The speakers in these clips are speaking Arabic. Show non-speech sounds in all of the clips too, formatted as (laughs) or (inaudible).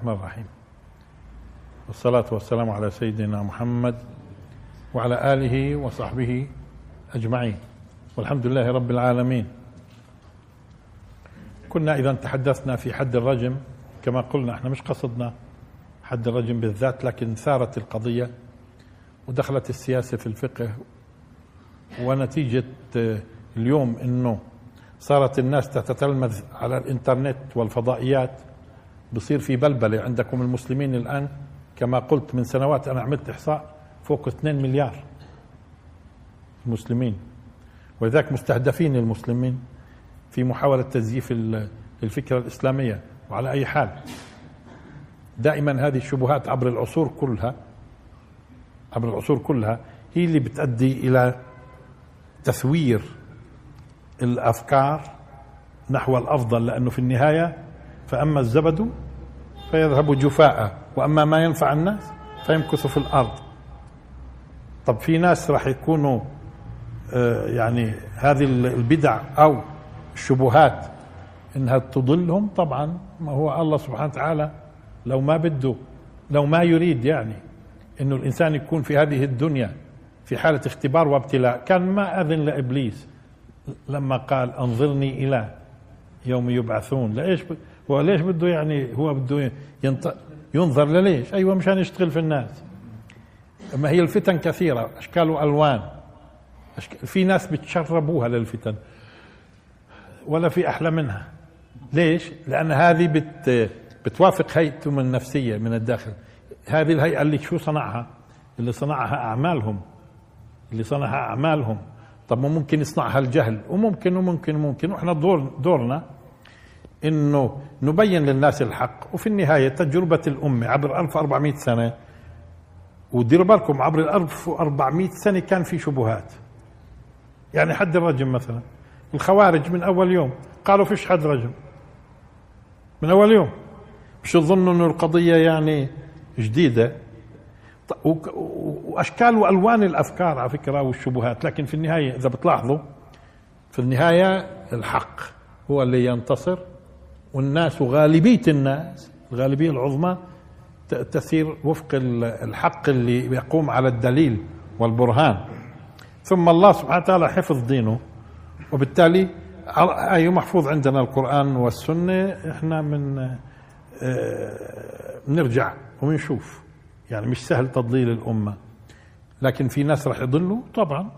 الرحمن الرحيم. والصلاة والسلام على سيدنا محمد وعلى آله وصحبه أجمعين. والحمد لله رب العالمين. كنا إذا تحدثنا في حد الرجم كما قلنا إحنا مش قصدنا حد الرجم بالذات لكن ثارت القضية ودخلت السياسة في الفقه ونتيجة اليوم إنه صارت الناس تتتلمذ على الإنترنت والفضائيات بصير في بلبلة عندكم المسلمين الآن كما قلت من سنوات أنا عملت إحصاء فوق 2 مليار مسلمين ولذلك مستهدفين المسلمين في محاولة تزييف الفكرة الإسلامية وعلى أي حال. دائما هذه الشبهات عبر العصور كلها عبر العصور كلها هي اللي بتؤدي إلى تثوير الأفكار نحو الأفضل لأنه في النهاية فأما الزبد فيذهب جفاء. وأما ما ينفع الناس فيمكث في الأرض. طب في ناس راح يكونوا آه، يعني هذه البدع أو الشبهات إنها تضلهم طبعا ما هو الله سبحانه وتعالى لو ما بده لو ما يريد يعني إنه الإنسان يكون في هذه الدنيا في حالة اختبار وابتلاء. كان ما أذن لإبليس لما قال أنظرني إلى يوم يبعثون. ليش هو ليش بده يعني هو بده ينظر لليش؟ أيوه مشان يشتغل في الناس. ما هي الفتن كثيرة أشكال وألوان. في ناس بتشربوها للفتن ولا في أحلى منها. ليش؟ لأن هذه بت بتوافق هيئتهم النفسية من الداخل. هذه الهيئة اللي شو صنعها؟ اللي صنعها أعمالهم. اللي صنعها أعمالهم. طب ممكن يصنعها الجهل وممكن وممكن وممكن. وإحنا دور دورنا إنه نبين للناس الحق وفي النهاية تجربة الأمة عبر 1400 سنة. وديروا بالكم عبر ال 1400 سنة كان في شبهات. يعني حد الرجم مثلا. الخوارج من أول يوم قالوا فيش حد رجم. من أول يوم. مش تظنوا إنه القضية يعني جديدة. وأشكال وألوان الأفكار على فكرة والشبهات. لكن في النهاية إذا بتلاحظوا في النهاية الحق هو اللي ينتصر. والناس وغالبية الناس الغالبية العظمى تسير وفق الحق اللي يقوم على الدليل والبرهان. ثم الله سبحانه وتعالى حفظ دينه وبالتالي أي محفوظ عندنا القرآن والسنة إحنا من بنرجع آه، وبنشوف يعني مش سهل تضليل الأمة. لكن في ناس راح يضلوا طبعا.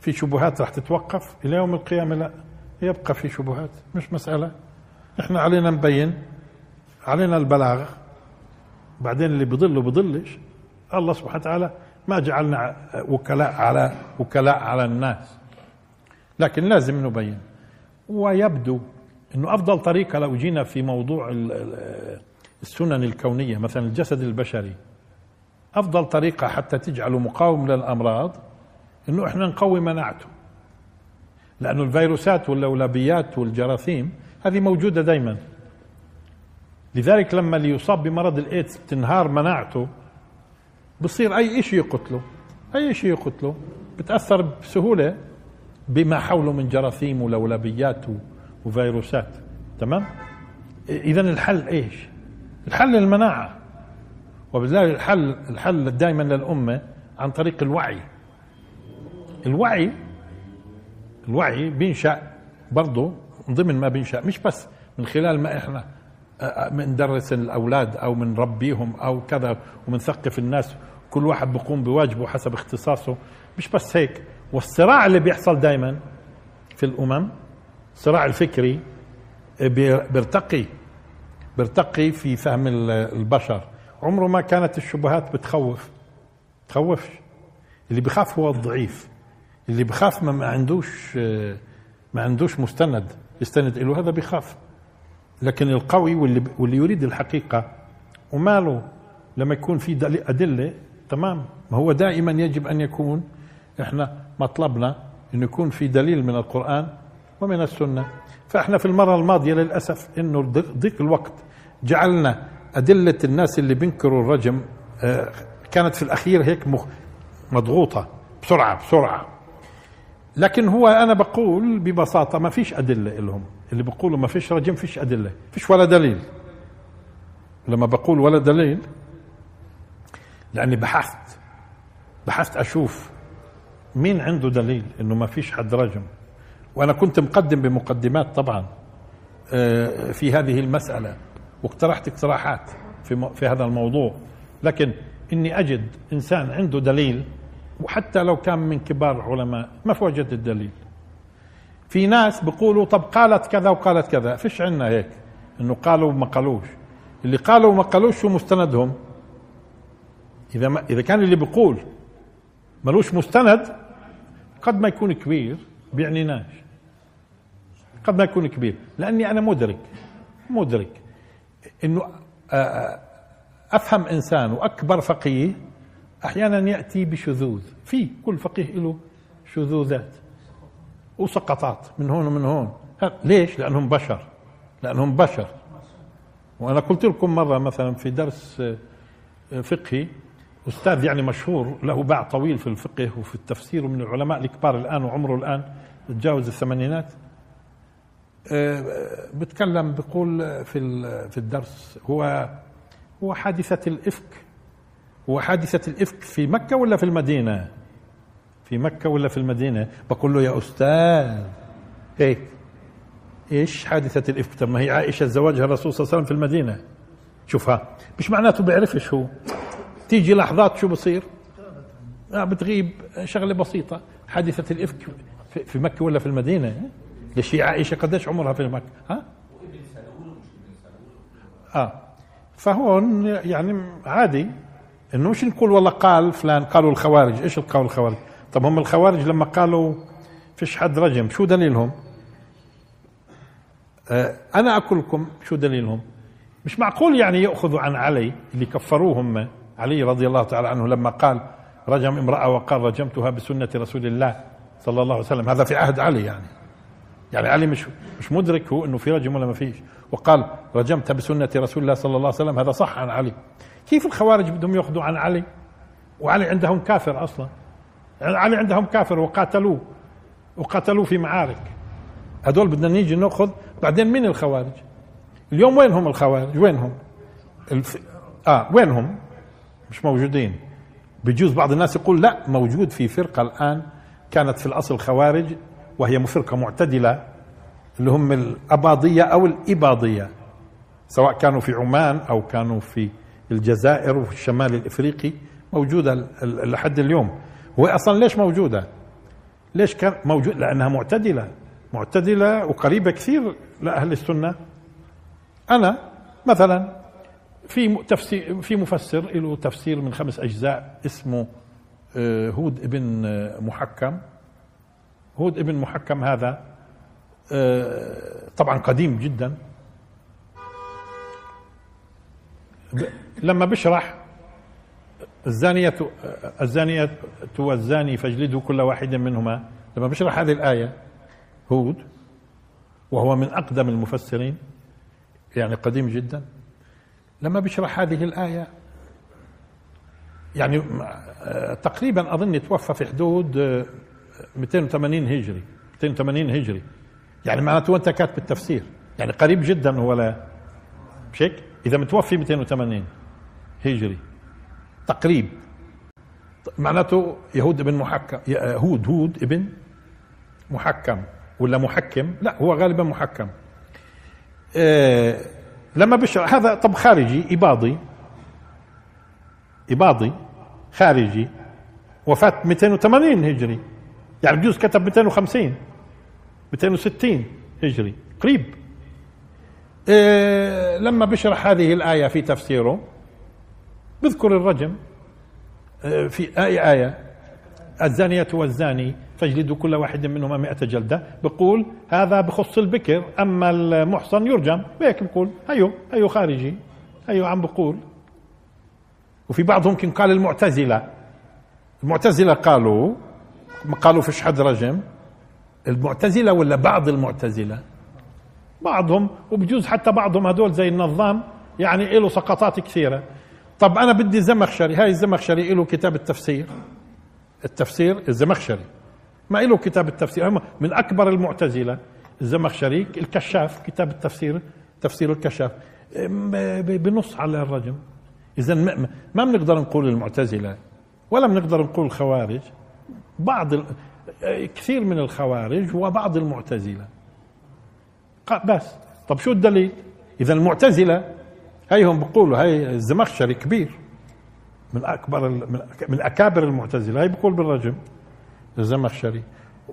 في شبهات راح تتوقف إلى يوم القيامة لا يبقى في شبهات مش مسألة. إحنا علينا نبين علينا البلاغ بعدين اللي بضل بضلش الله سبحانه وتعالى ما جعلنا وكلاء على وكلاء على الناس. لكن لازم نبين. ويبدو إنه أفضل طريقة لو جينا في موضوع السنن الكونية مثلا الجسد البشري. أفضل طريقة حتى تجعله مقاوم للأمراض إنه إحنا نقوي مناعته. لأنه الفيروسات واللولبيات والجراثيم هذه موجودة دائما لذلك لما اللي يصاب بمرض الإيدز بتنهار مناعته بصير أي شيء يقتله أي شيء يقتله بتأثر بسهولة بما حوله من جراثيم ولولبيات وفيروسات. تمام؟ اذا الحل إيش؟ الحل المناعة. وبالتالي الحل الحل دائما للأمة عن طريق الوعي. الوعي الوعي بينشأ برضه ضمن ما بينشا مش بس من خلال ما إحنا بندرس الأولاد أو بنربيهم أو كذا وبنثقف الناس. كل واحد بيقوم بواجبه حسب اختصاصه. مش بس هيك والصراع اللي بيحصل دائما في الأمم الصراع الفكري بيرتقي بيرتقي في فهم البشر. عمره ما كانت الشبهات بتخوف تخوفش. اللي بخاف هو الضعيف. اللي بخاف ما عندوش ما عندوش مستند. يستند له هذا بخاف. لكن القوي واللي واللي يريد الحقيقة وماله لما يكون في أدلة تمام. ما هو دائما يجب أن يكون إحنا مطلبنا إنه يكون في دليل من القرآن ومن السنة. فإحنا في المرة الماضية للأسف إنه ضيق الوقت جعلنا أدلة الناس اللي بينكروا الرجم آه، كانت في الأخير هيك مضغوطة. بسرعة بسرعة. لكن هو أنا بقول ببساطة ما فيش أدلة لهم اللي بيقولوا ما فيش رجم فيش أدلة فيش ولا دليل. لما بقول ولا دليل لأني بحثت بحثت أشوف مين عنده دليل إنه ما فيش حد رجم. وأنا كنت مقدم بمقدمات طبعا آه، في هذه المسألة واقترحت اقتراحات في في هذا الموضوع. لكن إني أجد إنسان عنده دليل وحتى لو كان من كبار العلماء ما في وجد الدليل. في ناس بيقولوا طب قالت كذا وقالت كذا فيش عندنا هيك إنه قالوا وما قالوش. اللي قالوا وما قالوش شو مستندهم؟ إذا ما إذا كان اللي بيقول ملوش مستند قد ما يكون كبير بيعنيناش قد ما يكون كبير لأني أنا مدرك مدرك إنه آه، آه، أفهم إنسان وأكبر فقيه أحيانا يأتي بشذوذ. في كل فقيه له شذوذات وسقطات من هون ومن هون. ليش؟ لأنهم بشر. لأنهم بشر. وأنا قلت لكم مرة مثلا في درس آه، فقهي أستاذ يعني مشهور له باع طويل في الفقه وفي التفسير ومن العلماء الكبار الآن وعمره الآن تجاوز الثمانينات. آه، بتكلم بقول في في الدرس هو هو حادثة الإفك. هو حادثة الإفك في مكة ولا في المدينة؟ في مكة ولا في المدينة؟ بقول له يا أستاذ هيك. إيش حادثة الإفك؟ طب ما هي عائشة زواجها الرسول صلى الله عليه وسلم في المدينة. شوفها مش معناته بيعرفش هو. تيجي لحظات شو بصير؟ آه بتغيب شغلة بسيطة. حادثة الإفك في مكة ولا في المدينة؟ ليش هي عائشة؟ قديش عمرها في مكة؟ ها؟ آه. فهون يعني عادي. إنه مش نقول والله قال فلان قالوا الخوارج. إيش القول الخوارج؟ طب هم الخوارج لما قالوا فيش حد رجم شو دليلهم؟ آه أنا أقول لكم شو دليلهم. مش معقول يعني يأخذوا عن علي اللي كفروه هم علي رضي الله تعالى عنه لما قال رجم امرأة وقال رجمتها بسنة رسول الله صلى الله عليه وسلم. هذا في عهد علي يعني. يعني علي مش مش مدرك هو إنه في رجم ولا ما فيش. وقال رجمت بسنة رسول الله صلى الله عليه وسلم. هذا صح عن علي. كيف الخوارج بدهم يأخذوا عن علي؟ وعلي عندهم كافر أصلا. علي عندهم كافر وقاتلوه وقاتلوه في معارك. هذول بدنا نيجي نأخذ. بعدين مين الخوارج؟ اليوم وين هم الخوارج؟ وينهم الف... آه وينهم مش موجودين. بجوز بعض الناس يقول لا موجود في فرقة الآن كانت في الأصل خوارج وهي فرقة معتدلة اللي هم الأباضية أو الإباضية سواء كانوا في عمان أو كانوا في الجزائر وفي الشمال الإفريقي موجودة لحد اليوم. وهي أصلا ليش موجودة؟ ليش كان موجود؟ لأنها معتدلة. معتدلة وقريبة كثير لأهل السنة. أنا مثلا في تفسير في مفسر له تفسير من خمس أجزاء اسمه آه، هود ابن آه، محكم. هود ابن محكم هذا آه، طبعا قديم جدا. لما بشرح الزانية الزانية والزاني فاجلدوا كل واحد منهما لما بشرح هذه الآية هود وهو من أقدم المفسرين يعني قديم جدا لما بشرح هذه الآية يعني تقريبا أظن توفى في حدود 280 آه، هجري 280 هجري. يعني معناته أنت كاتب التفسير يعني قريب جدا هو لا. مش هيك؟ إذا متوفي 280 هجري. تقريب. معناته يهود ابن محكم آه، هود هود ابن محكم. ولا محكم؟ لا هو غالبا محكم. آه لما بشرح هذا طب خارجي إباضي. إباضي خارجي. وفاة 280 هجري. يعني بجوز كتب 250 260 هجري. قريب. إيه لما بشرح هذه الآية في تفسيره بذكر الرجم. إيه في آية آية؟ الزانية والزاني فاجلدوا كل واحد منهما مئة جلدة. بقول هذا بخص البكر أما المحصن يرجم. هيك بقول هيو هيو خارجي هيو عم بقول. وفي بعضهم يمكن قال المعتزلة. المعتزلة قالوا قالوا فيش حد رجم. المعتزلة ولا بعض المعتزلة؟ بعضهم وبجوز حتى بعضهم هدول زي النظام يعني له سقطات كثيرة. طب أنا بدي زمخشري هاي الزمخشري له كتاب التفسير. التفسير الزمخشري. ما له كتاب التفسير هم من أكبر المعتزلة. الزمخشري الكشاف كتاب التفسير تفسير الكشاف. بنص على الرجم. اذا ما بنقدر نقول المعتزلة ولا بنقدر نقول الخوارج. بعض كثير من الخوارج وبعض المعتزلة. بس. طب شو الدليل؟ إذا المعتزلة هيهم بيقولوا هي الزمخشري كبير. من أكبر من أكابر المعتزلة. هي بيقول بالرجم الزمخشري.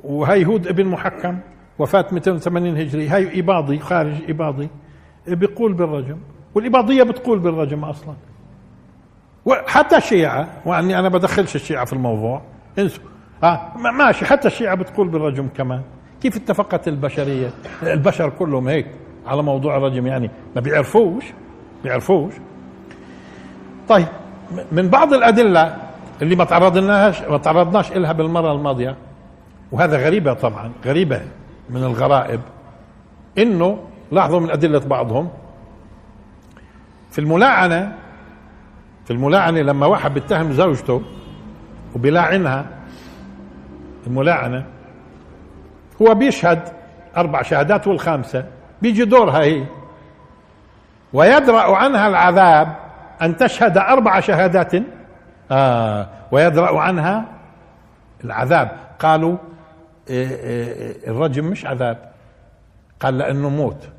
وهي هود ابن محكم وفاة 280 هجري. هاي إباضي خارج إباضي. بيقول بالرجم. والإباضية بتقول بالرجم أصلا. وحتى الشيعة وأني أنا بدخلش الشيعة في الموضوع. انسوا. آه ماشي. حتى الشيعة بتقول بالرجم كمان. كيف اتفقت البشرية؟ البشر كلهم هيك على موضوع الرجم يعني. ما بيعرفوش بيعرفوش. طيب من بعض الأدلة اللي ما تعرضناش ما تعرضناش إلها بالمرة الماضية وهذا غريبة طبعا غريبة من الغرائب إنه لاحظوا من أدلة بعضهم في الملاعنة في الملاعنة لما واحد بيتهم زوجته وبيلاعنها الملاعنة هو بيشهد أربع شهادات والخامسة بيجي دورها هي. ويدرأ عنها العذاب أن تشهد أربع شهادات. آه ويدرأ عنها العذاب. قالوا إيه، إيه، الرجم مش عذاب. قال لأنه موت.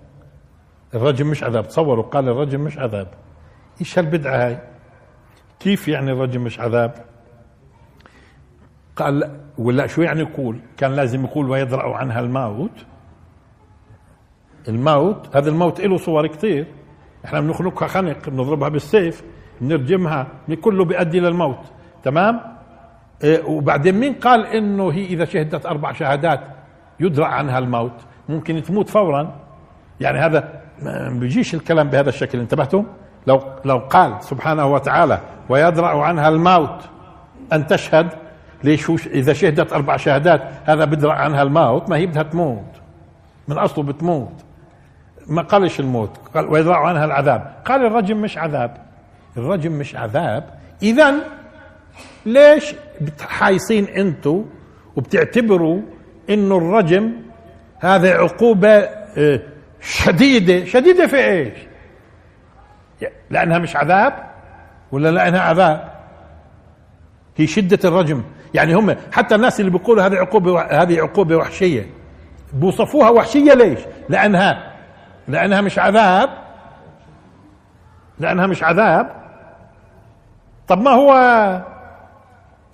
الرجم مش عذاب. تصوروا قال الرجم مش عذاب. إيش هالبدعة هاي؟ كيف يعني الرجم مش عذاب؟ قال ولا شو يعني يقول؟ كان لازم يقول ويدرأ عنها الموت. الموت هذا الموت له صور كثير. إحنا بنخنقها خنق بنضربها بالسيف بنرجمها كله بيؤدي للموت تمام؟ إيه، وبعدين مين قال إنه هي إذا شهدت أربع شهادات يدرع عنها الموت؟ ممكن تموت فورا. يعني هذا ما بيجيش الكلام بهذا الشكل انتبهتم؟ لو لو قال سبحانه وتعالى ويدرع عنها الموت أن تشهد ليش هو إذا شهدت أربع شهادات هذا بدرع عنها الموت ما هي بدها تموت. من أصله بتموت. ما قالش الموت قال ويدرع عنها العذاب. قال الرجم مش عذاب. الرجم مش عذاب. اذا ليش حايصين أنتوا وبتعتبروا إنه الرجم هذا عقوبة آه، شديدة. شديدة في إيش؟ لأنها مش عذاب ولا لأنها عذاب؟ هي شدة الرجم. يعني هم حتى الناس اللي بيقولوا هذه عقوبة هذه عقوبة وحشية بوصفوها وحشية ليش؟ لأنها لأنها مش عذاب. لأنها مش عذاب. طب ما هو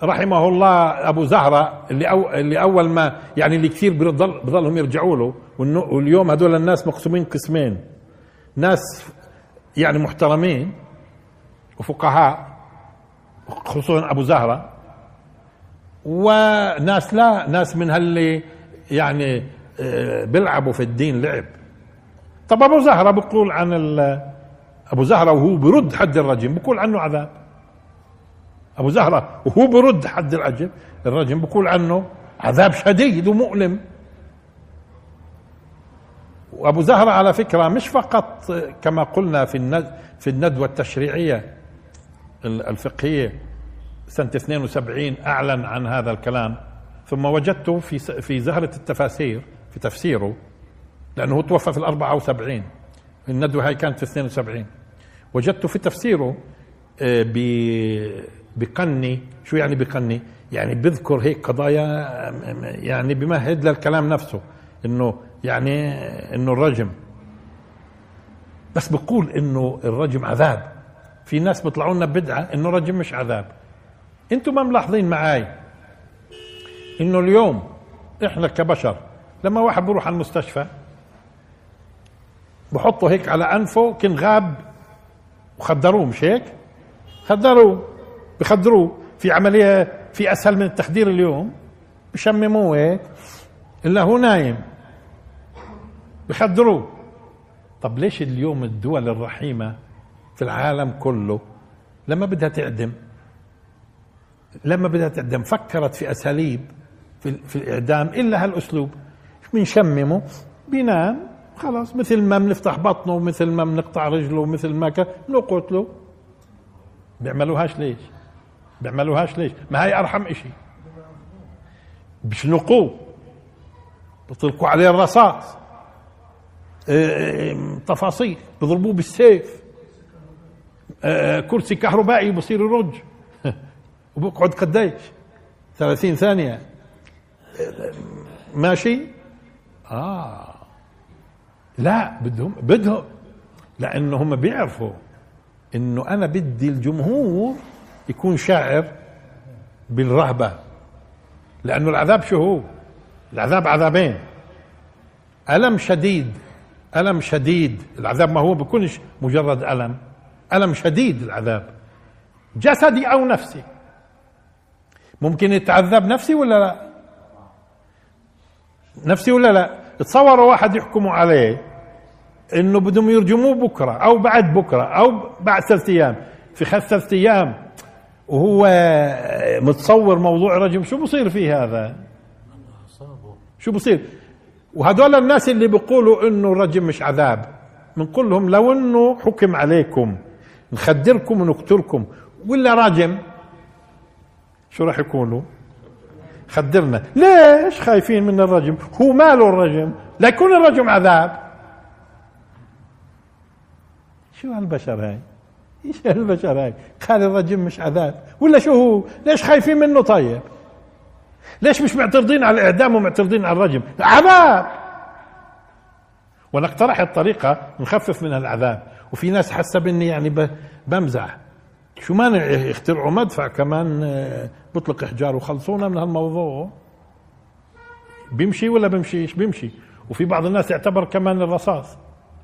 رحمه الله أبو زهرة اللي أو اللي أول ما يعني اللي كثير بضل بضلهم يرجعوا له واليوم هذول الناس مقسومين قسمين. ناس يعني محترمين وفقهاء خصوصا أبو زهرة. وناس لا ناس من هاللي يعني آه، بيلعبوا في الدين لعب. طب أبو زهرة بيقول عن أبو زهرة وهو برد حد الرجم بيقول عنه عذاب. أبو زهرة وهو برد حد الرجم الرجم بقول عنه عذاب شديد ومؤلم. وأبو زهرة على فكرة مش فقط كما قلنا في في الندوة التشريعية الفقهية سنة 72 أعلن عن هذا الكلام ثم وجدته في في زهرة التفاسير في تفسيره لأنه توفى في ال 74 الندوه هاي كانت في 72 وجدته في تفسيره آه، بقني شو يعني بقني؟ يعني بذكر هيك قضايا يعني بمهد للكلام نفسه إنه يعني إنه الرجم. بس بقول إنه الرجم عذاب. في ناس بيطلعوا لنا بدعة إنه الرجم مش عذاب. أنتم ما ملاحظين معي انه اليوم إحنا كبشر لما واحد بيروح على المستشفى بحطه هيك على أنفه كان غاب وخدروه مش هيك؟ خدروه بخدروه. في عملية في أسهل من التخدير اليوم؟ بشمموه هيك إلا هو نايم. بخدروه. طب ليش اليوم الدول الرحيمة في العالم كله لما بدها تعدم لما بدها تعدم فكرت في أساليب في, في الإعدام إلا هالأسلوب. بنشممه بينام خلاص مثل ما بنفتح بطنه مثل ما بنقطع رجله مثل ما بنقتله بيعملوهاش ليش؟ بيعملوهاش ليش؟ ما هي أرحم إشي. بيشنقوه بيطلقوا عليه الرصاص. آه، تفاصيل بضربوه بالسيف. آه، كرسي كهربائي بصير يرج وبقعد قديش؟ 30 ثانية. ماشي؟ آه. لا بدهم بدهم. لأنه هم بيعرفوا إنه أنا بدي الجمهور يكون شاعر بالرهبة. لأنه العذاب شو هو؟ العذاب عذابين. ألم شديد ألم شديد. العذاب ما هو بكونش مجرد ألم. ألم شديد العذاب. جسدي أو نفسي. ممكن يتعذب نفسي ولا لا؟ نفسي ولا لا؟ تصوروا واحد يحكموا عليه إنه بدهم يرجموه بكرة أو بعد بكرة أو بعد ثلاث أيام. في خلال ثلاث أيام وهو متصور موضوع رجم شو بصير فيه هذا؟ شو بصير؟ وهدول الناس اللي بيقولوا إنه الرجم مش عذاب بنقول لهم لو إنه حكم عليكم نخدركم ونقتلكم ولا راجم؟ شو راح يكونوا؟ خدرنا. ليش خايفين من الرجم؟ هو ماله الرجم؟ لا يكون الرجم عذاب. شو هالبشر هاي؟ إيش هالبشر هاي؟ قال الرجم مش عذاب. ولا شو هو؟ ليش خايفين منه طيب؟ ليش مش معترضين على الإعدام ومعترضين على الرجم؟ عذاب! ونقترح الطريقة نخفف من العذاب وفي ناس حسب اني يعني بمزح. شو مانع يخترعوا مدفع كمان آه، بطلق إحجار وخلصونا من هالموضوع. بيمشي ولا بيمشيش بيمشي؟ وفي بعض الناس يعتبر كمان الرصاص.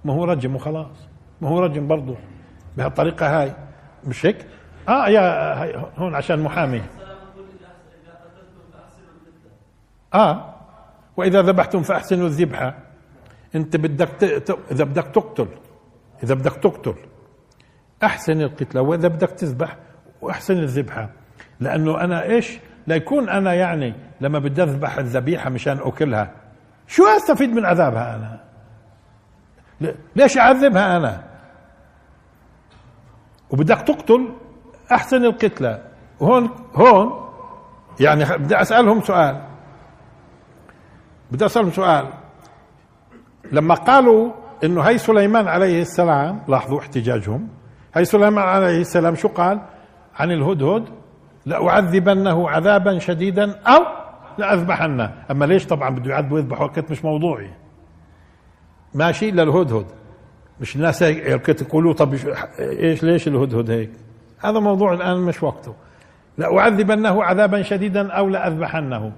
ما هو رجم وخلاص. ما هو رجم برضه بهالطريقة هاي. مش هيك؟ آه يا هون عشان محامي. آه. وإذا ذبحتم فأحسنوا الذبحه أنت بدك ت... إذا بدك تقتل. إذا بدك تقتل. أحسن القتله وإذا بدك تذبح واحسن الذبحه لأنه أنا إيش؟ لا يكون أنا يعني لما بدي أذبح الذبيحة مشان أكلها. شو أستفيد من عذابها أنا؟ ليش أعذبها أنا؟ وبدك تقتل أحسن القتلة. هون هون يعني بدي أسألهم سؤال. بدي أسألهم سؤال. لما قالوا إنه هي سليمان عليه السلام لاحظوا احتجاجهم. هي سليمان عليه السلام شو قال؟ عن الهدهد لأعذبنه عذابا شديدا أو لأذبحنه. أما ليش؟ طبعا بده يعذبه ويذبحه. وقت مش موضوعي. ماشي؟ للهدهد مش الناس هيك يقولوا طب إيش ليش الهدهد هيك؟ هذا موضوع الآن مش وقته. لأعذبنه عذابا شديدا أو لأذبحنه.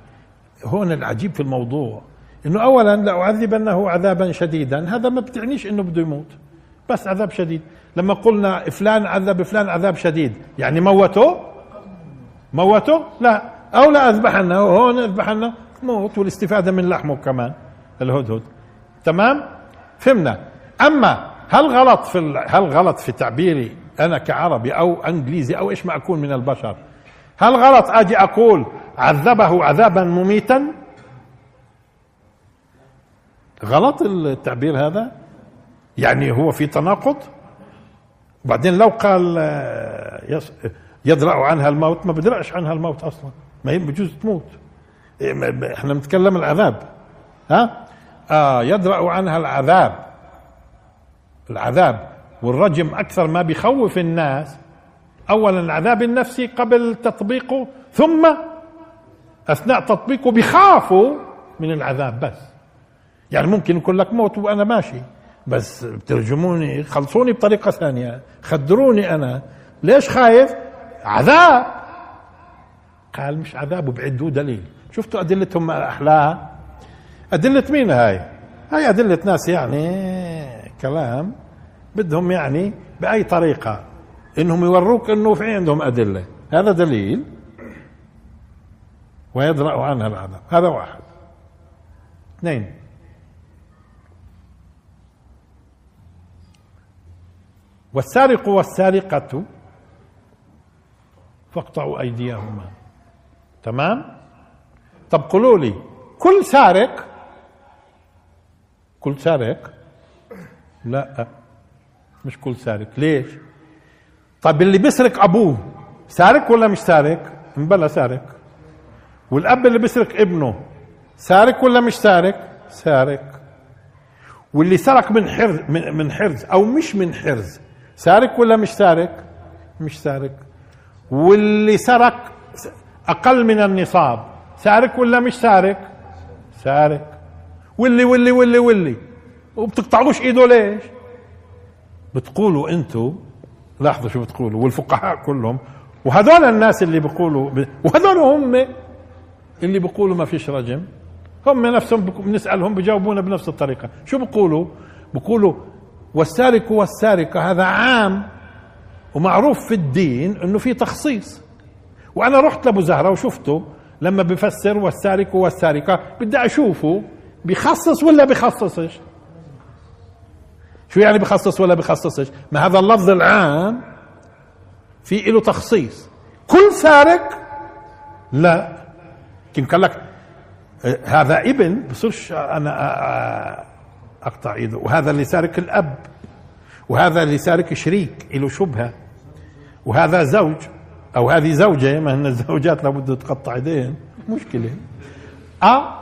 هون العجيب في الموضوع. إنه اولا لأعذبنه عذابا شديدا. هذا ما بتعنيش إنه بده يموت. بس عذاب شديد. لما قلنا فلان عذب فلان عذاب شديد. يعني موته؟ موته؟ لا. أو لا اذبحنه هون اذبحنه موت والاستفادة من لحمه كمان الهدهد. تمام؟ فهمنا. أما هل غلط في هل غلط في تعبيري أنا كعربي أو إنجليزي أو إيش ما أكون من البشر؟ هل غلط أجي أقول عذبه عذابا مميتا؟ غلط التعبير هذا؟ يعني هو في تناقض؟ وبعدين لو قال آه، يدرأ عنها الموت ما بدرأش عنها الموت أصلا ما هي بجوز تموت. إيه، إحنا بنتكلم العذاب. ها؟ آه يدرأ عنها العذاب. العذاب. والرجم أكثر ما بيخوف الناس اولا العذاب النفسي قبل تطبيقه ثم أثناء تطبيقه بيخافوا من العذاب بس. يعني ممكن يكون لك موت وأنا ماشي بس بترجموني خلصوني بطريقة ثانية خدروني أنا. ليش خايف؟ عذاب. قال مش عذاب وبعدوا دليل. شفتوا أدلتهم ما احلاها أدلة مين هاي؟ هاي أدلة ناس يعني كلام بدهم يعني بأي طريقة. إنهم يوروك إنه في عندهم أدلة. هذا دليل. ويدرأ عنها العذاب هذا واحد. اثنين. والسارق والسارقة فاقطعوا أيديهما. تمام؟ طب قولوا لي كل سارق كل سارق؟ لا مش كل سارق. ليش؟ طب اللي بيسرق أبوه سارق ولا مش سارق؟ مبلا سارق. والأب اللي بيسرق ابنه سارق ولا مش سارق؟ سارق. واللي سرق من حرز من حرز أو مش من حرز سارق ولا مش سارق؟ مش سارق. واللي سرق أقل من النصاب. سارق ولا مش سارق؟ سارق. واللي واللي واللي واللي. وبتقطعوش إيده ليش؟ بتقولوا أنتوا لاحظوا شو بتقولوا والفقهاء كلهم وهذول الناس اللي بيقولوا وهذول هم اللي بيقولوا ما فيش رجم. هم نفسهم بنسألهم بجاوبونا بنفس الطريقة. شو بيقولوا بيقولوا والسارق والسارقة هذا عام ومعروف في الدين إنه في تخصيص. وأنا رحت لأبو زهرة وشفته لما بفسر والسارق والسارقة بدي أشوفه بخصص ولا بخصصش. شو يعني بخصص ولا بخصصش؟ ما هذا اللفظ العام في له تخصيص. كل سارق؟ لا. كم قال لك؟ هذا ابن بصيرش أنا أقطع إيده. وهذا اللي سارق الأب. وهذا اللي سارق شريك له شبهة. وهذا زوج أو هذه زوجة ما هن الزوجات لابد تقطع ايدين مشكلة. آه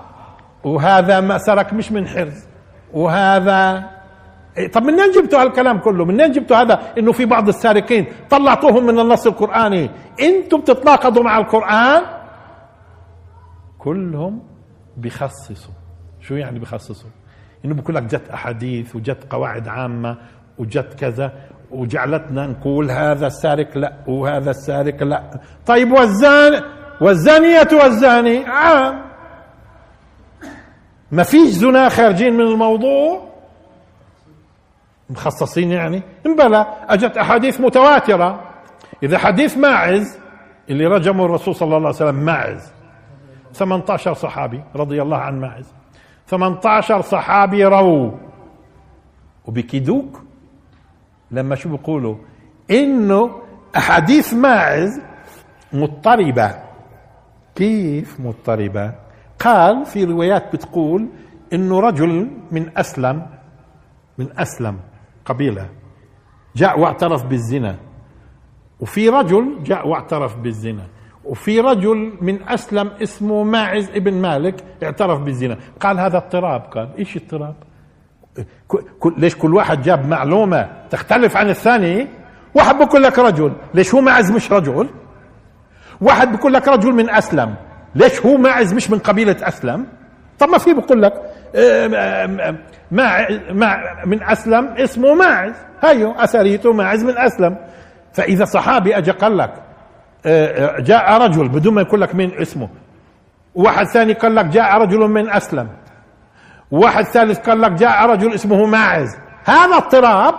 وهذا ما سرق مش من حرز. وهذا إيه، طب منين جبتوا هالكلام كله؟ منين جبتوا هذا؟ إنه في بعض السارقين طلعتوهم من النص القرآني. إنتم بتتناقضوا مع القرآن؟ كلهم بخصصوا. شو يعني بخصصوا؟ إنه بقول لك جت أحاديث وجت قواعد عامة وجت كذا. وجعلتنا نقول هذا السارق لا وهذا السارق لا. طيب والزان والزانية والزاني عام. ما فيش زنا خارجين من الموضوع. مخصصين يعني؟ بلى. أجت أحاديث متواترة. إذا حديث ماعز اللي رجموا الرسول صلى الله عليه وسلم ماعز. 18 صحابي رضي الله عن ماعز. 18 صحابي رووا. وبكيدوك لما شو بيقولوا؟ إنه أحاديث ماعز مضطربة. كيف مضطربة؟ قال في روايات بتقول إنه رجل من أسلم من أسلم قبيلة جاء واعترف بالزنا. وفي رجل جاء واعترف بالزنا. وفي رجل من أسلم اسمه ماعز ابن مالك اعترف بالزنا. قال هذا اضطراب قال إيش اضطراب؟ ليش كل واحد جاب معلومة تختلف عن الثاني؟ واحد بقول لك رجل ليش هو ماعز مش رجل؟ واحد بقول لك رجل من أسلم ليش هو ماعز مش من قبيلة أسلم؟ طب ما في بقول لك مع مع من أسلم اسمه ماعز هيو اثريته ماعز من أسلم. فإذا صحابي اجى قال لك آه، آه، جاء رجل بدون ما يقول لك مين اسمه. واحد ثاني قال لك جاء رجل من أسلم. واحد ثالث قال لك جاء رجل اسمه ماعز. هذا اضطراب.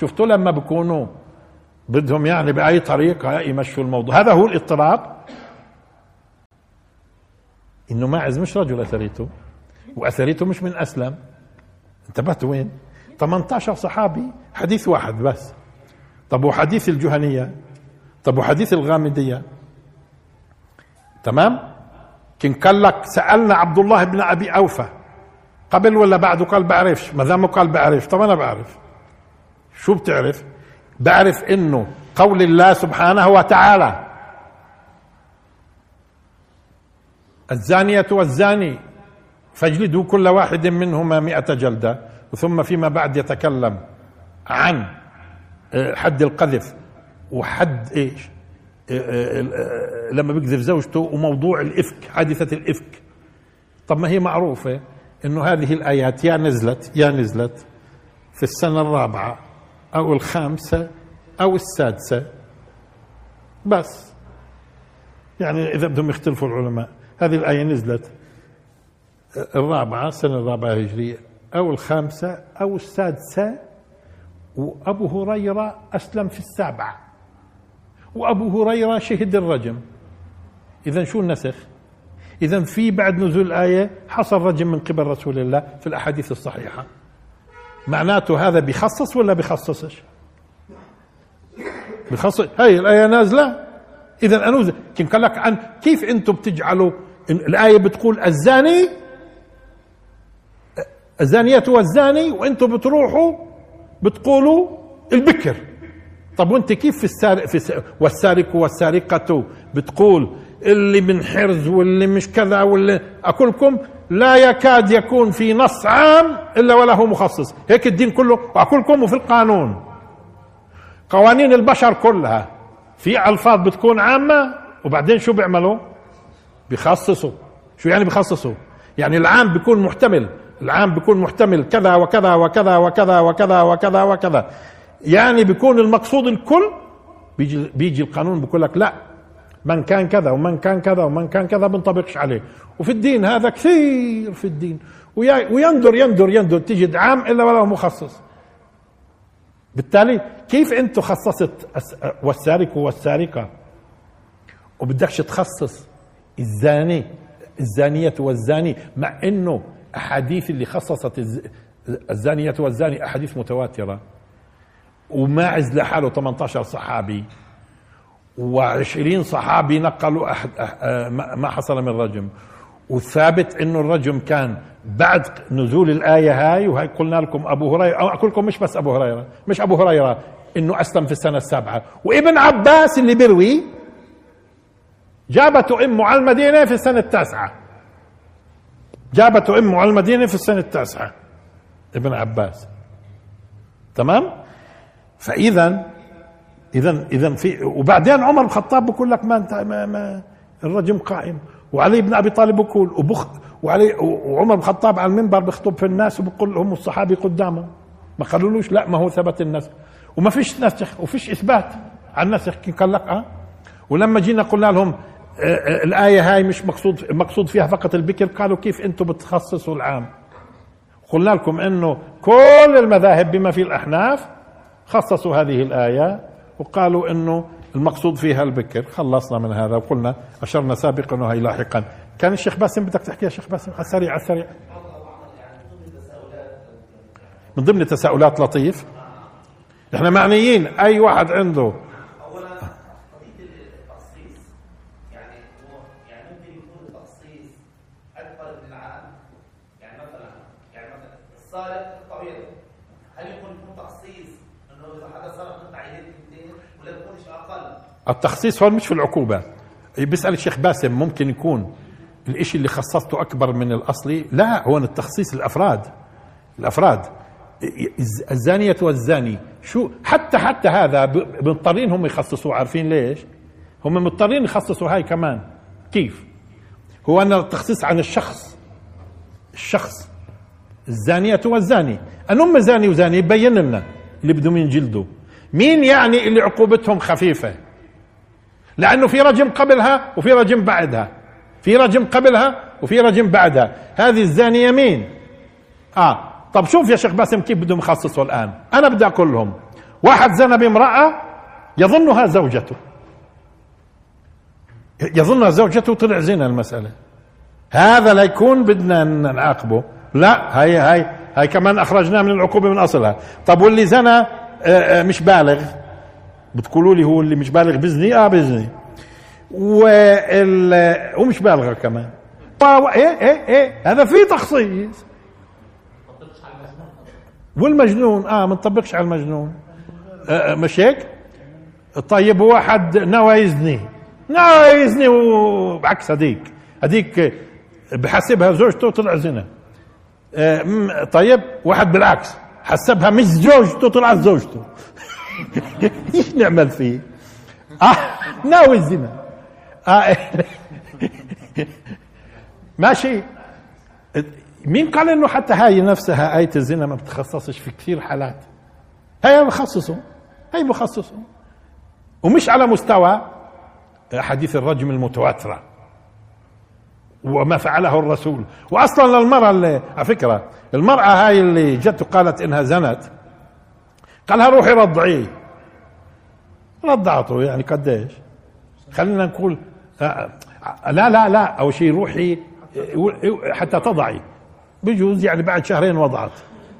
شفتوا لما بيكونوا بدهم يعني بأي طريقة يمشوا الموضوع. هذا هو الاضطراب. إنه ماعز مش رجل أثريته وأثريته مش من أسلم. انتبهت وين؟ 18 صحابي حديث واحد بس. طب وحديث الجهنية؟ طب وحديث الغامدية؟ تمام؟ كن قال لك سألنا عبد الله بن أبي أوفى. قبل ولا بعده قال بعرفش؟ ما دام قال بعرف طب أنا بعرف. شو بتعرف؟ بعرف إنه قول الله سبحانه وتعالى. الزانية والزاني فاجلدوا كل واحد منهما مئة جلدة ثم فيما بعد يتكلم عن آه، حد القذف وحد إيش؟ آه، آه، لما بيقذف زوجته وموضوع الإفك حادثة الإفك. طب ما هي معروفة. إنه هذه الآيات يا نزلت يا نزلت في السنة الرابعة أو الخامسة أو السادسة. بس. يعني إذا بدهم يختلفوا العلماء هذه الآية نزلت الرابعة السنة الرابعة الهجرية أو الخامسة أو السادسة. وأبو هريرة أسلم في السابعة. وأبو هريرة شهد الرجم. إذا شو النسخ؟ اذا في بعد نزول الايه حصل رجم من قبل رسول الله في الأحاديث الصحيحة. معناته هذا بخصص ولا بخصصش؟ بخصص. هاي الآية نازلة. اذا انوز كم قال لك عن كيف أنتم بتجعلوا الآية بتقول الزاني؟ الزانية والزاني وأنتم بتروحوا بتقولوا البكر. طب وأنت كيف في السارق في والسارق والسارقة بتقول اللي من حرز واللي مش كذا واللي أقول لكم لا يكاد يكون في نص عام إلا وله مخصص. هيك الدين كله وكلكم وفي القانون. قوانين البشر كلها في ألفاظ بتكون عامة وبعدين شو بيعملوا؟ بيخصصوا. شو يعني بيخصصوا؟ يعني العام بيكون محتمل. العام بيكون محتمل كذا وكذا وكذا وكذا وكذا وكذا وكذا. يعني بيكون المقصود الكل بيجي بيجي القانون بيقول لك لا من كان كذا ومن كان كذا ومن كان كذا بنطبقش عليه. وفي الدين هذا كثير في الدين. ويندر يندر يندر تجد عام إلا ولا مخصص. بالتالي كيف أنت خصصت والسارق والسارقة؟ وبدكش تخصص الزاني الزانية والزاني مع إنه أحاديث اللي خصصت الزانية والزاني أحاديث متواترة. وماعز لحاله 18 صحابي. و20 صحابي نقلوا أحد أه، ما حصل من رجم. وثابت إنه الرجم كان بعد نزول الآية هاي وهي قلنا لكم أبو هريره أو أقول لكم مش بس أبو هريرة مش أبو هريرة إنه أسلم في السنة السابعة. وابن عباس اللي بيروي جابته أمه على المدينة في السنة التاسعة. جابته أمه على المدينة في السنة التاسعة. ابن عباس. تمام؟ فاذا اذا اذا في وبعدين عمر بن الخطاب بقول لك ما أنت ما, ما الرجم قائم. وعلي بن أبي طالب بقول وبخ وعلي وعمر بن الخطاب على المنبر بيخطب في الناس وبقول لهم الصحابي قدامه ما قالولوش لا ما هو ثبت النسخ. وما فيش نسخ وفيش إثبات على النسخ. قال لك آه. ولما جينا قلنا لهم آه، آه، الآية هاي مش مقصود مقصود فيها فقط البكر قالوا كيف أنتم بتخصصوا العام؟ قلنا لكم أنه كل المذاهب بما في الأحناف خصصوا هذه الآية. وقالوا أنه المقصود فيها البكر. خلصنا من هذا وقلنا أشرنا سابقا وهي لاحقا. كان الشيخ باسم بدك تحكي يا شيخ باسم؟ على السريع على السريع. من ضمن التساؤلات لطيف. إحنا معنيين أي واحد عنده التخصيص هون مش في العقوبة. بيسأل الشيخ باسم ممكن يكون الإشي اللي خصصته أكبر من الأصلي؟ لا هون التخصيص الأفراد. الأفراد. الزانية والزاني. شو؟ حتى حتى هذا مضطرين هم يخصصوه. عارفين ليش؟ هم مضطرين يخصصوا هاي كمان. كيف؟ هو أن التخصيص عن الشخص. الشخص. الزانية والزاني. أن أم زاني وزاني يبين لنا اللي بدهم ينجلدوا مين يعني اللي عقوبتهم خفيفة؟ لأنه في رجم قبلها وفي رجم بعدها. في رجم قبلها وفي رجم بعدها. هذه الزانيه مين آه. طب شوف يا شيخ باسم كيف بدهم يخصصوا الآن. أنا بدي أقول لهم واحد زنى بامرأة يظنها زوجته. يظنها زوجته طلع زنا المسألة. هذا لا يكون بدنا نعاقبه. لا هاي هاي هاي كمان أخرجناه من العقوبة من أصلها. طب واللي زنى آه، آه، مش بالغ. بتقولوا لي هو اللي مش بالغ بزني؟ آه بزني. وال ومش بالغه كمان. طيب إيه إيه إيه هذا في تخصيص. والمجنون آه ما نطبقش على المجنون. آه, آه، مش هيك؟ طيب واحد نوى يزني نوى يزني وبعكس هديك هديك بحسبها زوجته طلع زنا. آه طيب واحد بالعكس حسبها مش زوجته طلعت زوجته. (laughs) إيش نعمل فيه؟ آه ناوي الزنا. آه (laughs) ماشي. مين قال إنه حتى هاي نفسها آية الزنا ما بتخصصش في كثير حالات؟ هي مخصصه هي مخصصه ومش على مستوى حديث الرجم المتواترة. وما فعله الرسول. واصلا للمرأة اللي على فكرة المرأة هاي اللي جت وقالت إنها زنت قالها روحي رضعيه رضعته يعني قديش. خلينا نقول آه، لا لا لا أول شيء روحي حتى تضعي. بجوز يعني بعد شهرين وضعت.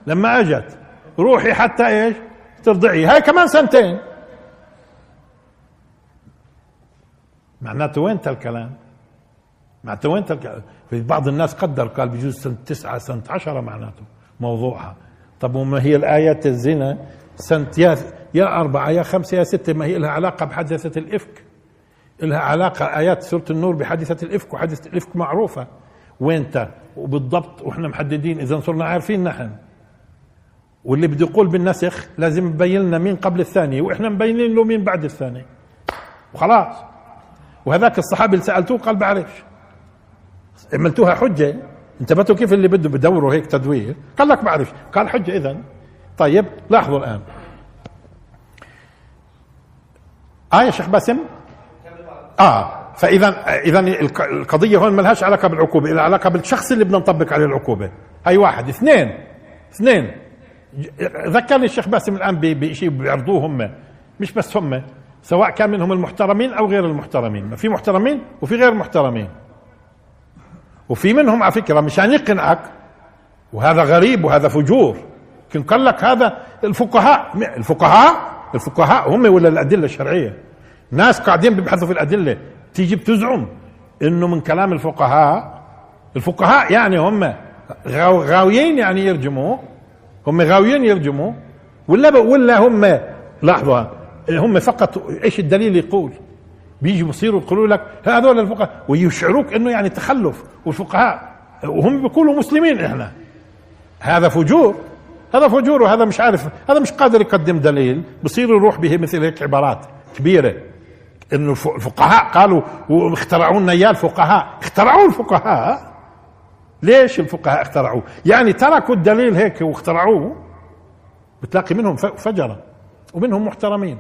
لما أجت روحي حتى إيش؟ ترضعي. هاي كمان سنتين. معناته وين الكلام معناته وين الكلام في بعض الناس قدر قال بجوز سنة تسعة سنة عشرة معناته موضوعها. طب وما هي الآيات الزنا؟ سنة يا يا أربعة يا خمسة يا ستة ما هي لها علاقة بحادثة الإفك. لها علاقة آيات سورة النور بحادثة الإفك وحادثة الإفك معروفة. وينت وبالضبط وإحنا محددين إذا صرنا عارفين نحن. واللي بده يقول بالنسخ لازم يبين لنا مين قبل الثاني وإحنا مبينين له مين بعد الثاني وخلاص. وهذاك الصحابي اللي سألتوه قال بعرفش. عملتوها حجة؟ انتبهتوا كيف اللي بده بدوروا هيك تدوير؟ قال لك بعرفش. قال حجة اذا طيب لاحظوا الآن. آه يا شيخ باسم؟ آه فإذا إذا القضية هون ما لهاش علاقة بالعقوبة لها علاقة بالشخص اللي بدنا نطبق عليه العقوبة. هاي واحد اثنين اثنين. ذكرني الشيخ باسم الآن بشيء بيعرضوه هم. مش بس هم سواء كان منهم المحترمين أو غير المحترمين. في محترمين وفي غير محترمين. وفي منهم على فكرة مشان يقنعك وهذا غريب وهذا فجور. لكن قال لك هذا الفقهاء الفقهاء الفقهاء هم ولا الأدلة الشرعية؟ ناس قاعدين بيبحثوا في الأدلة تيجي بتزعم إنه من كلام الفقهاء الفقهاء يعني هم غاويين يعني يرجموا هم غاويين يرجموا ولا ولا هم لاحظوا هم فقط إيش الدليل يقول؟ بيجوا بصيروا يقولوا لك هذول الفقهاء ويشعروك إنه يعني تخلف والفقهاء وهم بيقولوا مسلمين إحنا. هذا فجور. هذا فجور وهذا مش عارف هذا مش قادر يقدم دليل. بصير يروح به مثل هيك عبارات كبيرة. إنه الفقهاء قالوا واخترعوا لنا إياه الفقهاء. اخترعوه الفقهاء؟ ليش الفقهاء اخترعوه؟ يعني تركوا الدليل هيك واخترعوه. بتلاقي منهم فجرة ومنهم محترمين.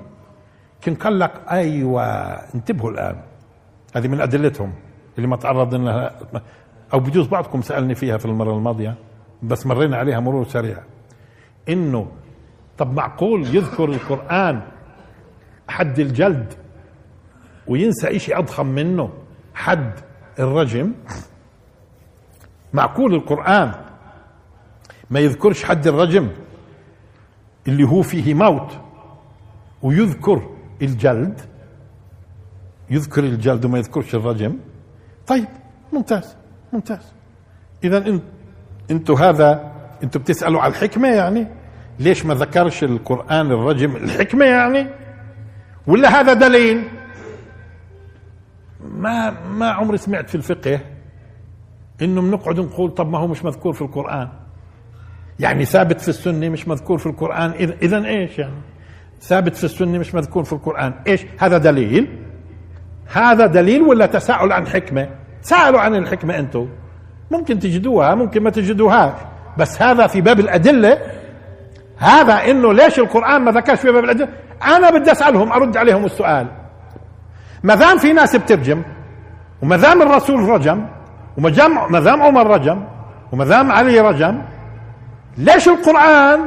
كن قال لك أيوه انتبهوا الآن. هذه من أدلتهم اللي ما تعرضنا لها. أو بجوز بعضكم سألني فيها في المرة الماضية بس مرينا عليها مرور سريع. إنه طب معقول يذكر القرآن حد الجلد وينسى إشي أضخم منه حد الرجم؟ معقول القرآن ما يذكرش حد الرجم اللي هو فيه موت ويذكر الجلد؟ يذكر الجلد وما يذكرش الرجم؟ طيب ممتاز ممتاز. اذا انت أنتوا هذا أنتوا بتسألوا على الحكمة يعني؟ ليش ما ذكرش القرآن الرجم؟ الحكمة يعني؟ ولا هذا دليل؟ ما ما عمري سمعت في الفقه إنه بنقعد نقول طب ما هو مش مذكور في القرآن. يعني ثابت في السنة مش مذكور في القرآن. اذا إيش يعني؟ ثابت في السنة مش مذكور في القرآن. إيش؟ هذا دليل؟ هذا دليل ولا تساؤل عن حكمة؟ سالوا عن الحكمة أنتم. ممكن تجدوها ممكن ما تجدوهاش. بس هذا في باب الأدلة هذا إنه ليش القرآن ما ذكرش في باب الادله أنا بدي أسألهم أرد عليهم السؤال. ما دام في ناس بترجم وما دام الرسول رجم وما دام عمر رجم وما دام علي رجم ليش القرآن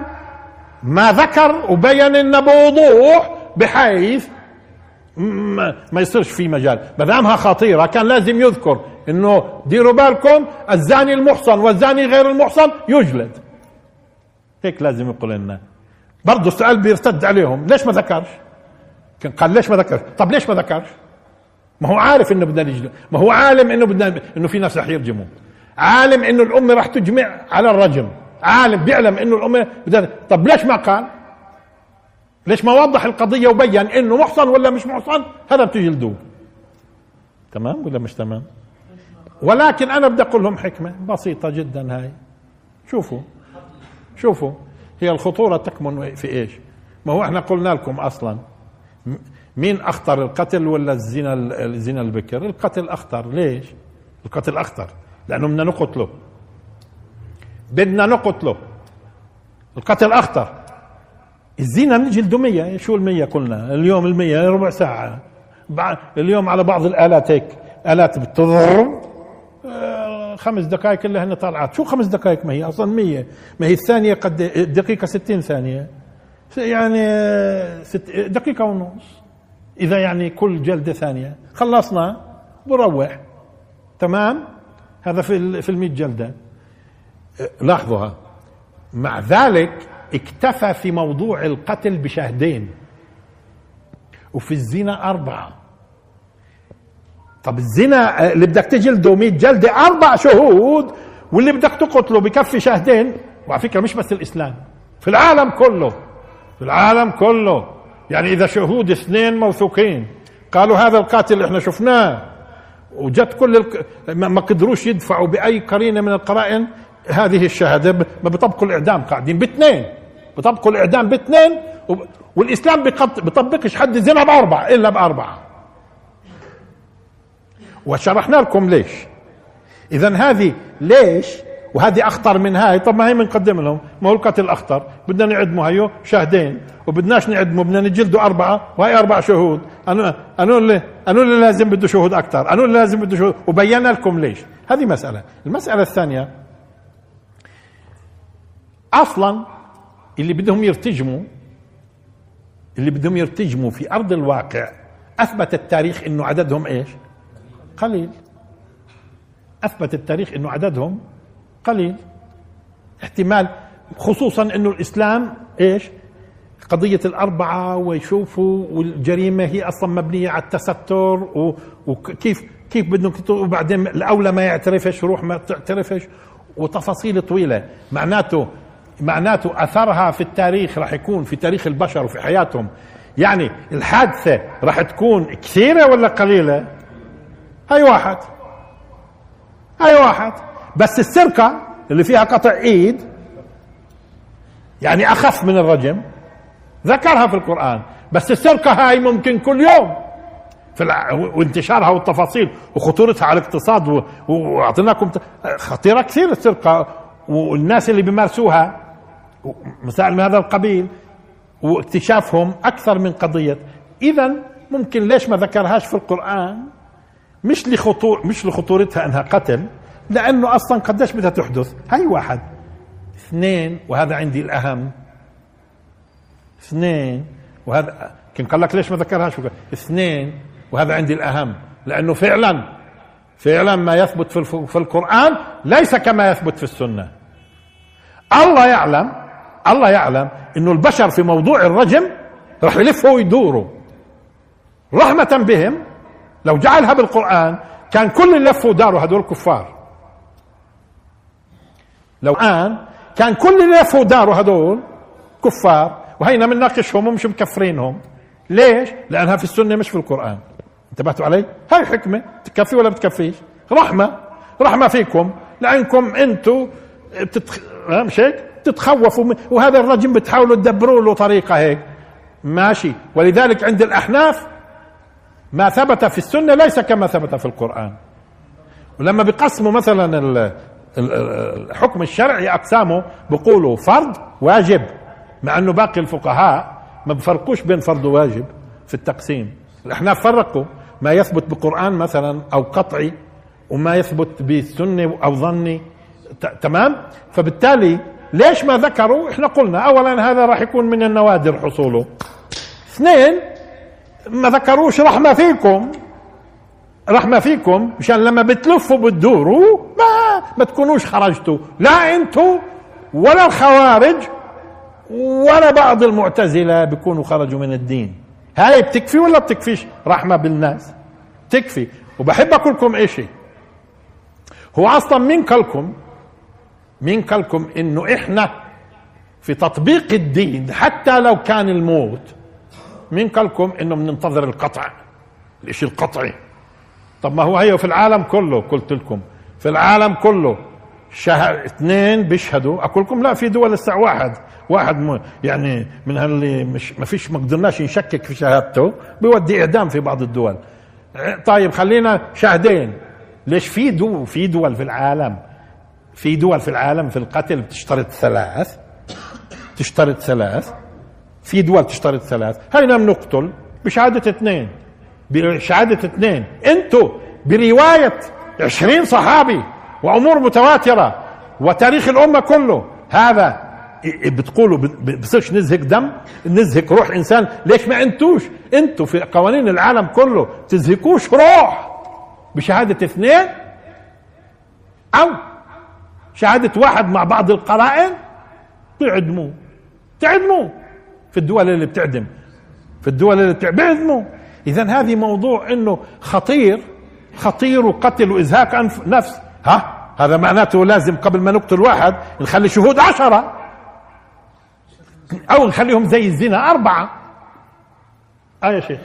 ما ذكر وبين لنا بوضوح بحيث ما يصيرش في مجال؟ ما دامها خطيرة كان لازم يذكر إنه ديروا بالكم الزاني المحصن والزاني غير المحصن يجلد. هيك لازم يقول لنا. برضه السؤال بيرتد عليهم. ليش ما ذكرش؟ كان قال ليش ما ذكرش؟ طب ليش ما ذكرش؟ ما هو عارف إنه بدنا نجلد ما هو عالم إنه بدنا إنه في ناس رح يرجموا. عالم إنه الأمة رح تجمع على الرجم. عالم بيعلم إنه الأمة بدنا طب ليش ما قال؟ ليش ما وضح القضية وبين إنه محصن ولا مش محصن؟ هذا بتجلدوه تمام ولا مش تمام؟ ولكن أنا بدي أقول لهم حكمة بسيطة جدا هاي. شوفوا. شوفوا هي الخطورة تكمن في إيش؟ ما هو إحنا قلنا لكم أصلا مين أخطر القتل ولا الزنا الزنا البكر؟ القتل أخطر. ليش؟ القتل أخطر لأنه بدنا نقتله. بدنا نقتله. القتل أخطر. الزنا بنجلده 100 شو ال100 قلنا؟ اليوم ال100 ربع ساعة. اليوم على بعض الآلات هيك آلات بتضرب. خمس دقائق اللي هن طالعات. شو خمس دقائق؟ ما هي أصلا 100 ما هي الثانية قد دقيقة 60 ثانية. يعني ست دقيقة ونص. إذا يعني كل جلدة ثانية. خلصنا بروح. تمام؟ هذا في في ال جلدة. لاحظوها. مع ذلك اكتفى في موضوع القتل بشهدين. وفي الزنا أربعة. طب الزنا اللي بدك تجلده 100 جلدة أربع شهود واللي بدك تقتله بكفي شهدين. وعلى فكرة مش بس الإسلام في العالم كله في العالم كله. يعني إذا شهود اثنين موثوقين قالوا هذا القاتل إحنا شفناه وجت كل الك... ما قدروش يدفعوا بأي قرينة من القرائن هذه الشهادة. ما بيطبقوا الإعدام قاعدين باثنين بيطبقوا الإعدام باثنين وب... والإسلام بيطبقش حد الزنا بأربعة إلا بأربعة. وشرحنا لكم ليش. اذا هذه ليش وهذه أخطر من هاي. طب ما هي بنقدم لهم. ما هو القتل اخطر بدنا نعدمه هيو شاهدين وبدناش نعدمه بدنا نجلده أربعة وهي أربع شهود. أنا أنا اللي أنا اللي لازم بده شهود أكثر أنا اللي لازم بده شهود. وبينا لكم ليش. هذه مسألة. المسألة الثانية أصلا اللي بدهم يرتجموا اللي بدهم يرتجموا في أرض الواقع اثبت التاريخ إنه عددهم إيش؟ قليل. أثبت التاريخ إنه عددهم قليل. احتمال خصوصا إنه الإسلام إيش؟ قضية الأربعة ويشوفوا والجريمة هي أصلا مبنية على التستر وكيف كيف بدهم وبعدين الأولى ما يعترفش روح ما تعترفش وتفاصيل طويلة. معناته معناته أثرها في التاريخ راح يكون في تاريخ البشر وفي حياتهم. يعني الحادثة راح تكون كثيرة ولا قليلة؟ هاي واحد. هاي واحد. بس السرقة اللي فيها قطع إيد يعني أخف من الرجم ذكرها في القرآن. بس السرقة هاي ممكن كل يوم. في. وانتشارها والتفاصيل وخطورتها على الاقتصاد وأعطيناكم خطيرة كثير السرقة والناس اللي بيمارسوها مسائل من هذا القبيل واكتشافهم أكثر من قضية. اذا ممكن ليش ما ذكرهاش في القرآن؟ مش لخطور مش لخطورتها أنها قتل لأنه أصلا قديش بدها تحدث؟ هاي واحد. اثنين وهذا عندي الأهم. اثنين وهذا كان قال لك ليش ما ذكرهاش؟ اثنين وهذا عندي الأهم. لأنه فعلا فعلا ما يثبت في, في القرآن ليس كما يثبت في السنة. الله يعلم الله يعلم إنه البشر في موضوع الرجم راح يلفوا ويدوروا. رحمة بهم لو جعلها بالقرآن كان كل اللي لفوا وداروا هدول كفار لو الان كان كل اللي لفوا وداروا هدول كفار وهينا بنناقشهم ومش مكفرينهم. ليش؟ لأنها في السنة مش في القرآن. انتبهتوا علي؟ هاي حكمة. تكفي ولا بتكفيش؟ رحمة. رحمة فيكم. لأنكم أنتم بتتخ... مش هيك؟ تتخوفوا وهذا الرجم بتحاولوا تدبروا له طريقة هيك. ماشي. ولذلك عند الأحناف ما ثبت في السنة ليس كما ثبت في القرآن. ولما بقسموا مثلا الحكم الشرعي أقسامه بقولوا فرض واجب مع أنه باقي الفقهاء ما بفرقوش بين فرض وواجب في التقسيم. الاحناف فرقوا ما يثبت بقرآن مثلا أو قطعي وما يثبت بالسنة أو ظني. تمام؟ فبالتالي ليش ما ذكروا؟ إحنا قلنا اولا هذا راح يكون من النوادر حصوله. اثنين ما ذكروش رحمة فيكم. رحمة فيكم مشان لما بتلفوا بتدوروا ما ما تكونوش خرجتوا. لا أنتوا ولا الخوارج ولا بعض المعتزلة بيكونوا خرجوا من الدين. هاي بتكفي ولا بتكفيش؟ رحمة بالناس. تكفي. وبحب أقول لكم إيش؟ هو أصلا مين قالكم مين قالكم إنه إحنا في تطبيق الدين حتى لو كان الموت مين قالكم إنه بننتظر القطع؟ الإشي القطعي. طب ما هو هي في العالم كله قلت لكم. في العالم كله شهر اثنين بيشهدوا. أقول لكم لا في دول الساعة واحد واحد يعني من اللي مش ما فيش ما قدرناش نشكك في شهادته. بيودي إعدام في بعض الدول. طيب خلينا شاهدين ليش في دول في دول في العالم في دول في العالم في القتل بتشترط ثلاث؟ تشترط ثلاث. في دول تشترط ثلاث. هينا بنقتل بشهادة اثنين. بشهادة اثنين. أنتوا برواية عشرين صحابي وأمور متواترة وتاريخ الأمة كله. هذا بتقولوا بصيرش نزهق دم نزهق روح إنسان. ليش ما انتوش؟ أنتوا في قوانين العالم كله تزهقوش روح بشهادة اثنين أو شهادة واحد مع بعض القرائن؟ تعدموا. تعدموا. في الدول اللي بتعدم في الدول اللي بتعدم بيعدموا اذا هذه موضوع إنه خطير خطير وقتل وازهاق نفس. ها؟ هذا معناته لازم قبل ما نقتل واحد نخلي شهود عشرة. أو نخليهم زي الزنا أربعة. آه يا شيخ.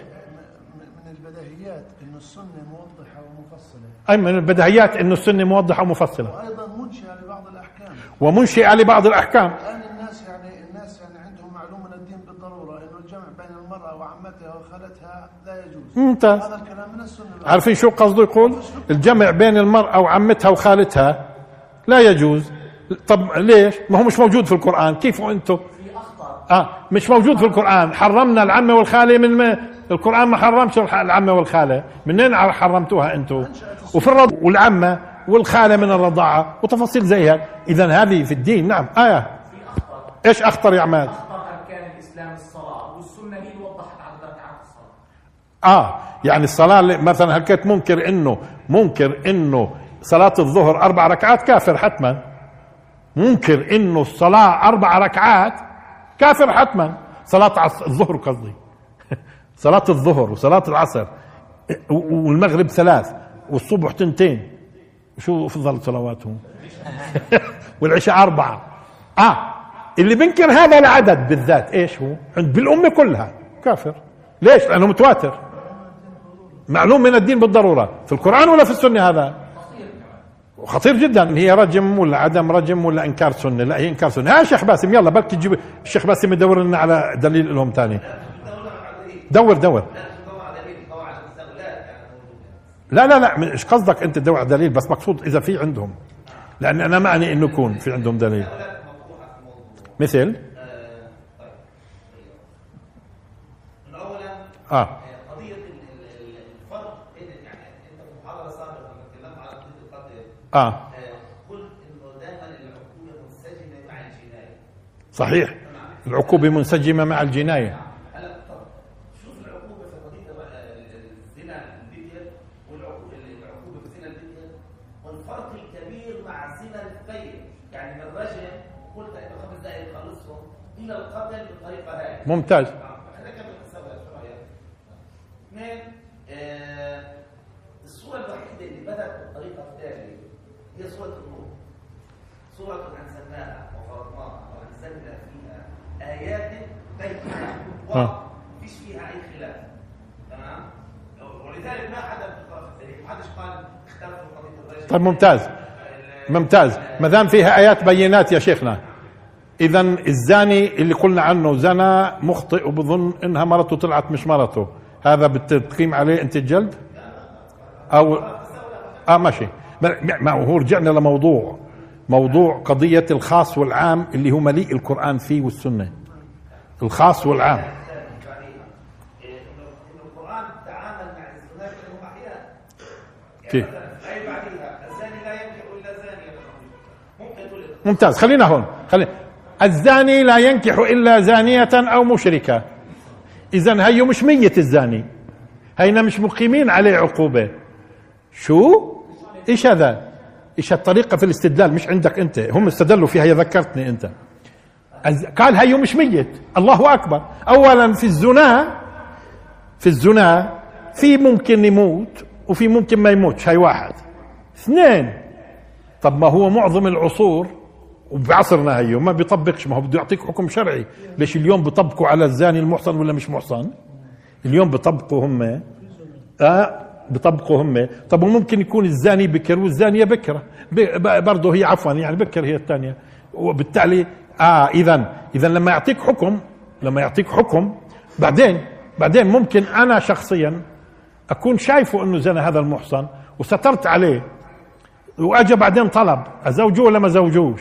من البديهيات إنه السنة موضحة ومفصلة. أي من البديهيات إنه السنة موضحة ومفصلة. وأيضا منشئة لبعض الأحكام. ومنشئة لبعض الأحكام الان الناس يعني الناس يعني عندهم معلومه من الدين بالضروره انه الجمع بين المراه وعمتها وخالتها لا يجوز ممتاز عارفين شو قصده يقول؟ الجمع بين المرأة وعمتها وخالتها لا يجوز. طب ليش؟ ما هو مش موجود في القرآن. كيف أنتم؟ آه مش موجود في القرآن. حرمنا العمة والخالة من ما؟ القرآن ما حرمش العمة والخالة. منين حرمتوها أنتم؟ وفي الرض والعمة والخالة من الرضاعة. وتفاصيل زي هيك اذا هذه في الدين. نعم. آية. إيش أخطر يا عماد أخطر أركان الإسلام الصلاة والسنة هي اللي وضحت عدد ركعات الصلاة آه يعني الصلاة مثلا هلكت منكر إنه منكر إنه صلاة الظهر أربع ركعات كافر حتما. منكر إنه الصلاة أربع ركعات كافر حتما. صلاة. الظهر قصدي. (laughs) صلاة الظهر وصلاة العصر. والمغرب ثلاث والصبح تنتين. شو أفضل صلواتهم؟ (laughs) والعشاء أربعة. آه اللي بنكر هذا العدد بالذات إيش هو؟ عند بالأمة كلها. كافر. ليش؟ لأنه متواتر. معلوم من الدين بالضرورة. في القرآن ولا في السنة هذا؟ خطير جدا. هي رجم ولا عدم رجم ولا إنكار سنة؟ لا هي إنكار سنة. ها شيخ باسم يلا بلكي تجيب الشيخ باسم يدور لنا على دليل لهم ثاني دور دور. لا لا لا إيش قصدك أنت تدور على دليل؟ بس مقصود إذا في عندهم. لأن أنا معني إنه يكون في عندهم دليل. مثل؟ آه قضيه ال- ال- ال- الفرق بين يعني انت في محاضره سابقه لما تكلمت على قضيه القتل آه آه، قلت انه دائما العقوبه منسجمه مع الجنايه صحيح. العقوبة منسجمة مع طب شوف العقوبه في ال- الزنا العقوبه في والفرق الكبير مع يعني من قلت انه خمس دقائق يخلصهم إلى القتل بالطريقة هاي ممتاز خلينا نكمل القصة بقى شو رايك؟ اثنين آه، الصورة الوحيدة اللي بدأت بالطريقة التالية هي صورة النور. صورة أنزلناها وفرضناها وأنزلنا فيها آيات بينات آه. واضحة مفيش فيها أي خلاف. تمام؟ ولذلك ما حدا في التاريخ ما حدش قال اختلفوا في قضية الرجل. طيب ممتاز. ممتاز. ما دام فيها آيات بينات يا شيخنا. اذا الزاني اللي قلنا عنه زنى مخطئ وبظن إنها مرته طلعت مش مرته. هذا بتقيم عليه. أنت الجلد أو آه ماشي. ما هو رجعنا لموضوع. موضوع قضية الخاص والعام اللي هو مليء القرآن فيه والسنة. الخاص والعام. بعدين إيه، إنه إنه القرآن تعامل مع الزنا كأنهم أحياء. يعني كيف؟ مثلا الآية بعديها الزاني لا ينكح إلا زانية ممكن تقول ممتاز. خلينا هون. خلينا الزاني لا ينكح إلا زانية أو مشركة. اذا هيو مش ميت الزاني. هينا مش مقيمين عليه عقوبة. شو؟ إيش هذا؟ إيش الطريقة في الاستدلال؟ مش عندك أنت. هم استدلوا فيها. هي ذكرتني الز- قال هيو مش ميت. الله أكبر. اولا في الزنا في الزنا في ممكن يموت وفي ممكن ما يموتش. هاي واحد. اثنين طب ما هو معظم العصور وبعصرنا هيو ما بيطبقش. ما هو بده يعطيك حكم شرعي. ليش اليوم بيطبقوا على الزاني المحصن ولا مش محصن؟ اليوم بيطبقوا هم. آه بيطبقوا هم. طب وممكن يكون الزاني بكر والزانية بكرة. برضه هي عفوا يعني بكر هي الثانية. وبالتالي آه اذا اذا لما يعطيك حكم لما يعطيك حكم بعدين بعدين ممكن أنا شخصيا أكون شايفه إنه زنى هذا المحصن وسترت عليه. واجى بعدين طلب أزوجوه ولا ما زوجوش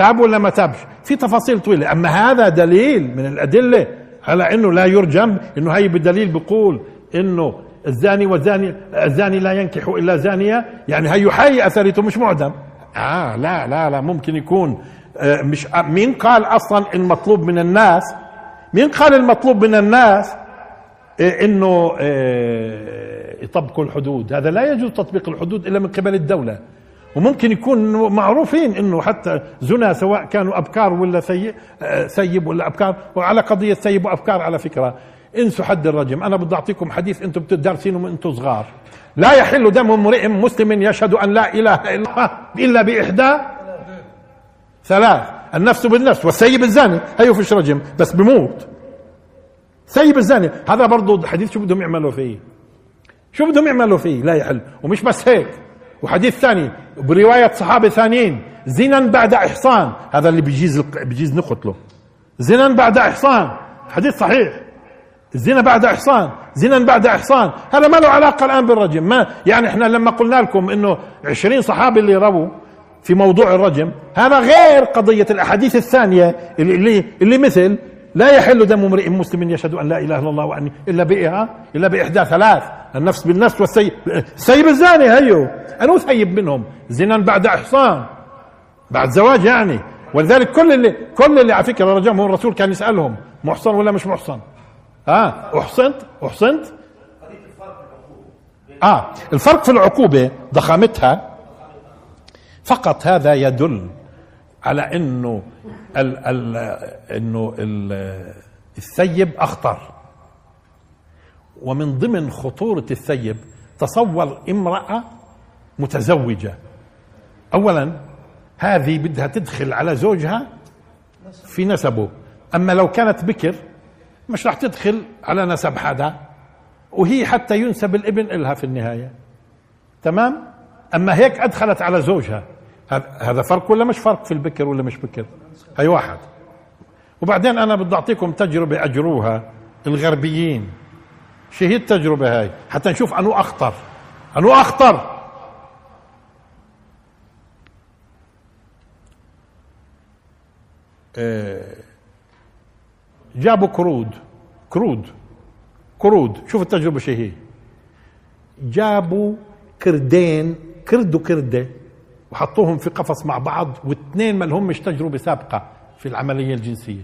تاب ولا ما تابش؟ في تفاصيل طويلة. أما هذا دليل من الأدلة على إنه لا يرجم إنه هي بدليل بيقول إنه الزاني والزاني الزاني لا ينكح إلا زانية. يعني هي حي اثرته مش معدم. آه لا لا لا ممكن يكون آه مش آه مين قال أصلا المطلوب من الناس؟ مين قال المطلوب من الناس إيه إنه إيه يطبقوا الحدود؟ هذا لا يجوز تطبيق الحدود إلا من قبل الدولة. وممكن يكون معروفين إنه حتى زنا سواء كانوا أبكار ولا ثيب, ثيب ولا أبكار وعلى قضية ثيب وأبكار على فكرة. انسوا حد الرجم. أنا بدي أعطيكم حديث أنتم بتدرسينه من أنتم صغار. لا يحل دم امرئ مسلم يشهد أن لا إله إلا الله إلا بإحدى ثلاث. النفس بالنفس والسيب الزاني. هيو فيش رجم بس بموت. سيب الزاني. هذا برضه الحديث شو بدهم يعملوا فيه؟ شو بدهم يعملوا فيه؟ لا يحل. ومش بس هيك. وحديث ثاني برواية صحابة ثانيين زنا بعد إحصان. هذا اللي بيجيز بيجيز نقتله زنا بعد إحصان. حديث صحيح. الزنا بعد إحصان. زنا بعد إحصان. هذا ما له علاقة الآن بالرجم. ما يعني إحنا لما قلنا لكم إنه عشرين صحابي اللي رووا في موضوع الرجم هذا غير قضية الأحاديث الثانية اللي, اللي مثل لا يحل دم امرئ مسلم يشهد أن لا إله إلا الله وأني إلا بإها إلا بإحدى ثلاث النفس بالنفس والسيب السيب الزاني هيو. انو ثيب منهم زنا بعد إحصان بعد زواج يعني. ولذلك كل اللي كل اللي على فكرة رجمهم الرسول كان يسألهم محصن ولا مش محصن؟ آه أحصنت؟ أحصنت؟ آه الفرق في العقوبة ضخامتها فقط هذا يدل على إنه ال ال إنه ال الثيب أخطر. ومن ضمن خطورة الثيب تصور امرأة متزوجة. اولا هذه بدها تدخل على زوجها في نسبه. أما لو كانت بكر مش راح تدخل على نسب حدا. وهي حتى ينسب الابن إلها في النهاية. تمام؟ أما هيك أدخلت على زوجها. هذا فرق ولا مش فرق في البكر ولا مش بكر؟ هي واحد. وبعدين أنا بدي أعطيكم تجربة أجروها الغربيين. شو هي التجربة هاي؟ حتى نشوف أنو أخطر. أنو أخطر. آه، جابوا كرود. كرود. كرود. شوف التجربة شو هي. جابوا كردين كرد وكردة. وحطوهم في قفص مع بعض واثنين ما لهمش تجربة سابقة في العملية الجنسية.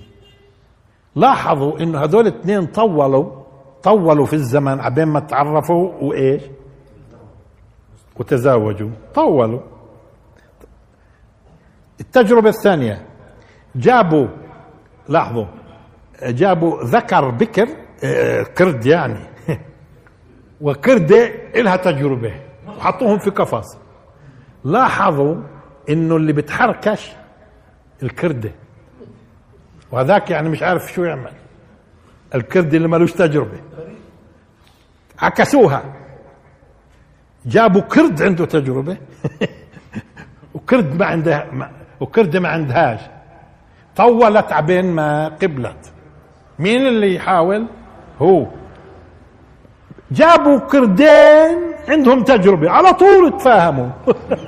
لاحظوا إنه هذول الاثنين طولوا طولوا في الزمن عبين ما تعرفوا وإيش؟ وتزاوجوا. طولوا. التجربة الثانية جابوا لاحظوا جابوا ذكر بكر آه، كرد يعني. (laughs) وكردة إلها تجربة وحطوهم في قفص. لاحظوا إنه اللي بتحركش الكردة. وهذاك يعني مش عارف شو يعمل. الكردة اللي ملوش تجربة. عكسوها. جابوا كرد عنده تجربة. (laughs) وكرد ما عندها وكردة ما عندهاش. طولت عبين ما قبلت. مين اللي يحاول؟ هو. جابوا كردين عندهم تجربة. على طول تفاهموا. (laughs)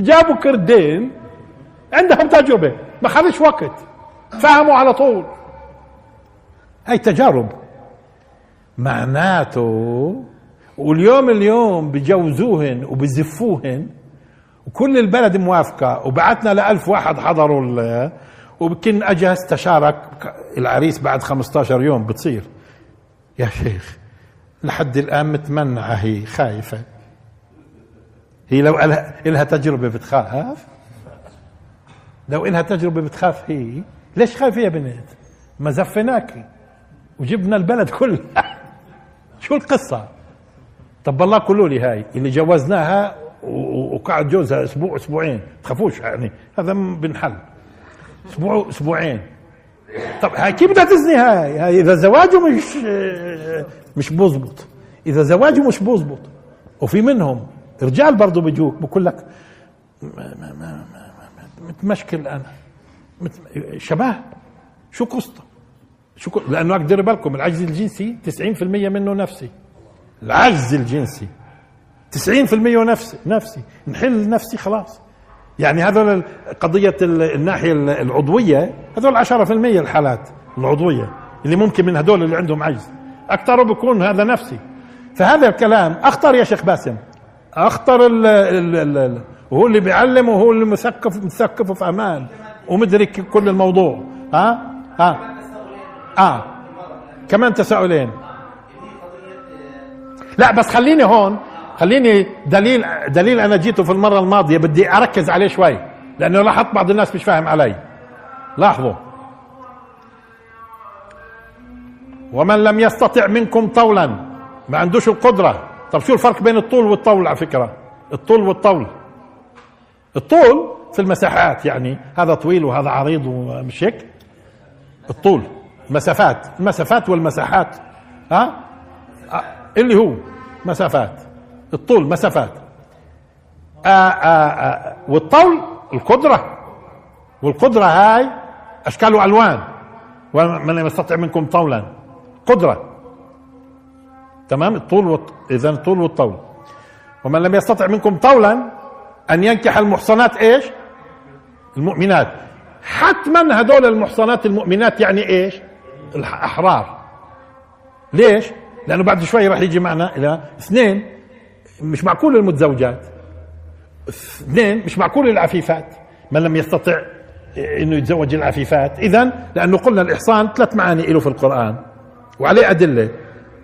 جابوا كردين عندهم تجربة ما خليش وقت فهموا على طول. هاي تجارب؟ معناته واليوم اليوم بجوزوهن وبزفوهن وكل البلد موافقة وبعتنا لألف واحد حضروا وبكن أجا استشارك العريس بعد 15 يوم بتصير. يا شيخ لحد الآن متمنعة هي خايفة. هي لو إلها تجربة بتخاف. لو إلها تجربة بتخاف هي. ليش خايفة يا بنت؟ ما زفناكي وجبنا البلد كله. (laughs) شو القصة؟ طب والله قولوا لي هاي اللي جوزناها وقعد جوزها أسبوع أسبوعين. تخافوش يعني؟ هذا بنحل. أسبوع أسبوعين. طب هاي كيف بدها تزني هاي؟ هاي إذا زواجه مش مش بوزبط. إذا زواجه مش بوزبط. وفي منهم رجال برضه بيجوك بقول لك متمشكل أنا. شباب شو قصته؟ شو. لأنه أقدر بالكم العجز الجنسي 90% منه نفسي. العجز الجنسي 90% نفسي نفسي. نحل نفسي خلاص. يعني هذول قضية الناحية العضوية هذول 10% الحالات العضوية اللي ممكن من هذول اللي عندهم عجز. أكثره بيكون هذا نفسي. فهذا الكلام أخطر يا شيخ باسم. أخطر ال ال وهو اللي بيعلم وهو اللي مثقف مثقف في أمان. ومدرك كل الموضوع. ها؟ ها؟ آه. كمان تساؤلين. لا بس خليني هون. خليني دليل دليل أنا جيته في المرة الماضية. بدي أركز عليه شوي. لأنه لاحظت بعض الناس مش فاهم علي. لاحظوا. ومن لم يستطع منكم طولا ما عندوش القدرة. طب شو الفرق بين الطول والطول على فكرة؟ الطول والطول. الطول في المساحات يعني هذا طويل وهذا عريض ومش هيك؟ الطول مسافات المسافات والمساحات. ها؟ اللي هو مسافات. الطول مسافات. آآ آآ والطول القدرة. والقدرة هاي أشكال وألوان. ومن لم يستطع منكم طولا. قدرة. تمام؟ الطول والط... إذا الطول والطول. ومن لم يستطع منكم طولا أن ينكح المحصنات إيش؟ المؤمنات. حتما هدول المحصنات المؤمنات يعني إيش؟ الأحرار ليش؟ لأنه بعد شوي راح يجي معنا إلى اثنين مش معقول المتزوجات. اثنين مش معقول العفيفات. من لم يستطع إنه يتزوج العفيفات. اذا لأنه قلنا الإحصان ثلاث معاني له في القرآن. وعليه أدلة.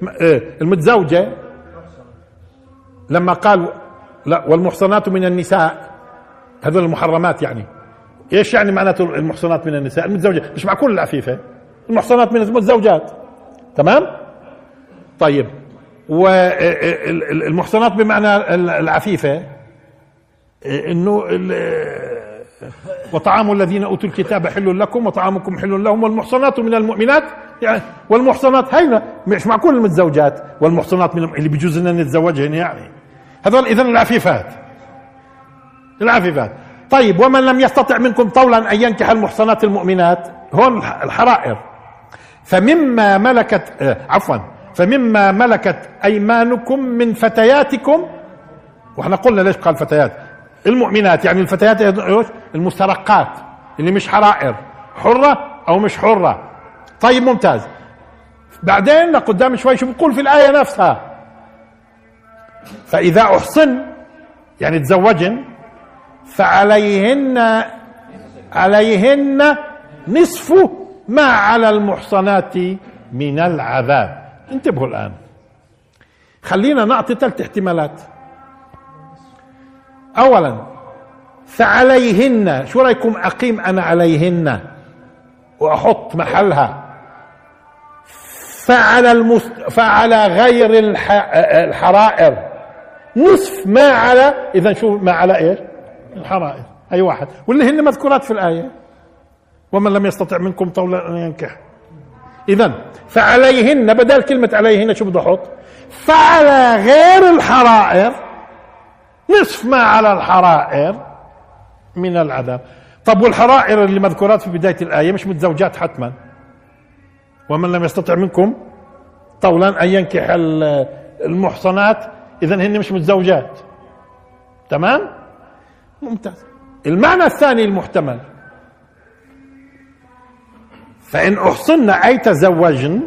إيه، المتزوجة. لما قال لا والمحصنات من النساء. هذول المحرمات يعني. إيش يعني معناته المحصنات من النساء؟ المتزوجة. مش معقول العفيفة. المحصنات من المتزوجات. تمام؟ طيب. والمحصنات بمعنى العفيفة. إنه وطعام الذين أوتوا الكتاب حل لكم وطعامكم حل لهم والمحصنات من المؤمنات يعني والمحصنات هينا مش معقول المتزوجات والمحصنات من اللي بيجوز لنا نتزوجهن يعني. هذول اذا العفيفات. العفيفات. طيب ومن لم يستطع منكم طولا أن ينكح المحصنات المؤمنات؟ هون الحرائر. فمما ملكت آه، عفوا فمما ملكت أيمانكم من فتياتكم وإحنا قلنا ليش قال فتيات؟ المؤمنات يعني الفتيات المسترقات اللي مش حرائر حرة أو مش حرة. طيب ممتاز. بعدين لقدام شوي شو بقول في الآية نفسها. فإذا أحصن يعني تزوجن فعليهن عليهن نصف ما على المحصنات من العذاب. انتبهوا الآن. خلينا نعطي ثلاث احتمالات. اولا فعليهن شو رأيكم أقيم أنا عليهن؟ وأحط محلها. فعلى المست... فعلى غير الح... الحرائر. نصف ما على إذا شو ما على إيش؟ الحرائر. أي واحد. واللي هن مذكورات في الآية. ومن لم يستطع منكم طولا أن ينكح. اذا فعليهن بدل كلمة عليهن شو بدي أحط فعلى غير الحرائر نصف ما على الحرائر من العذاب. طب والحرائر اللي مذكورات في بداية الآية مش متزوجات حتما؟ ومن لم يستطع منكم طولا أن ينكح المحصنات إذا هن مش متزوجات. تمام؟ ممتاز. المعنى الثاني المحتمل. فإن أحصن أي تزوجن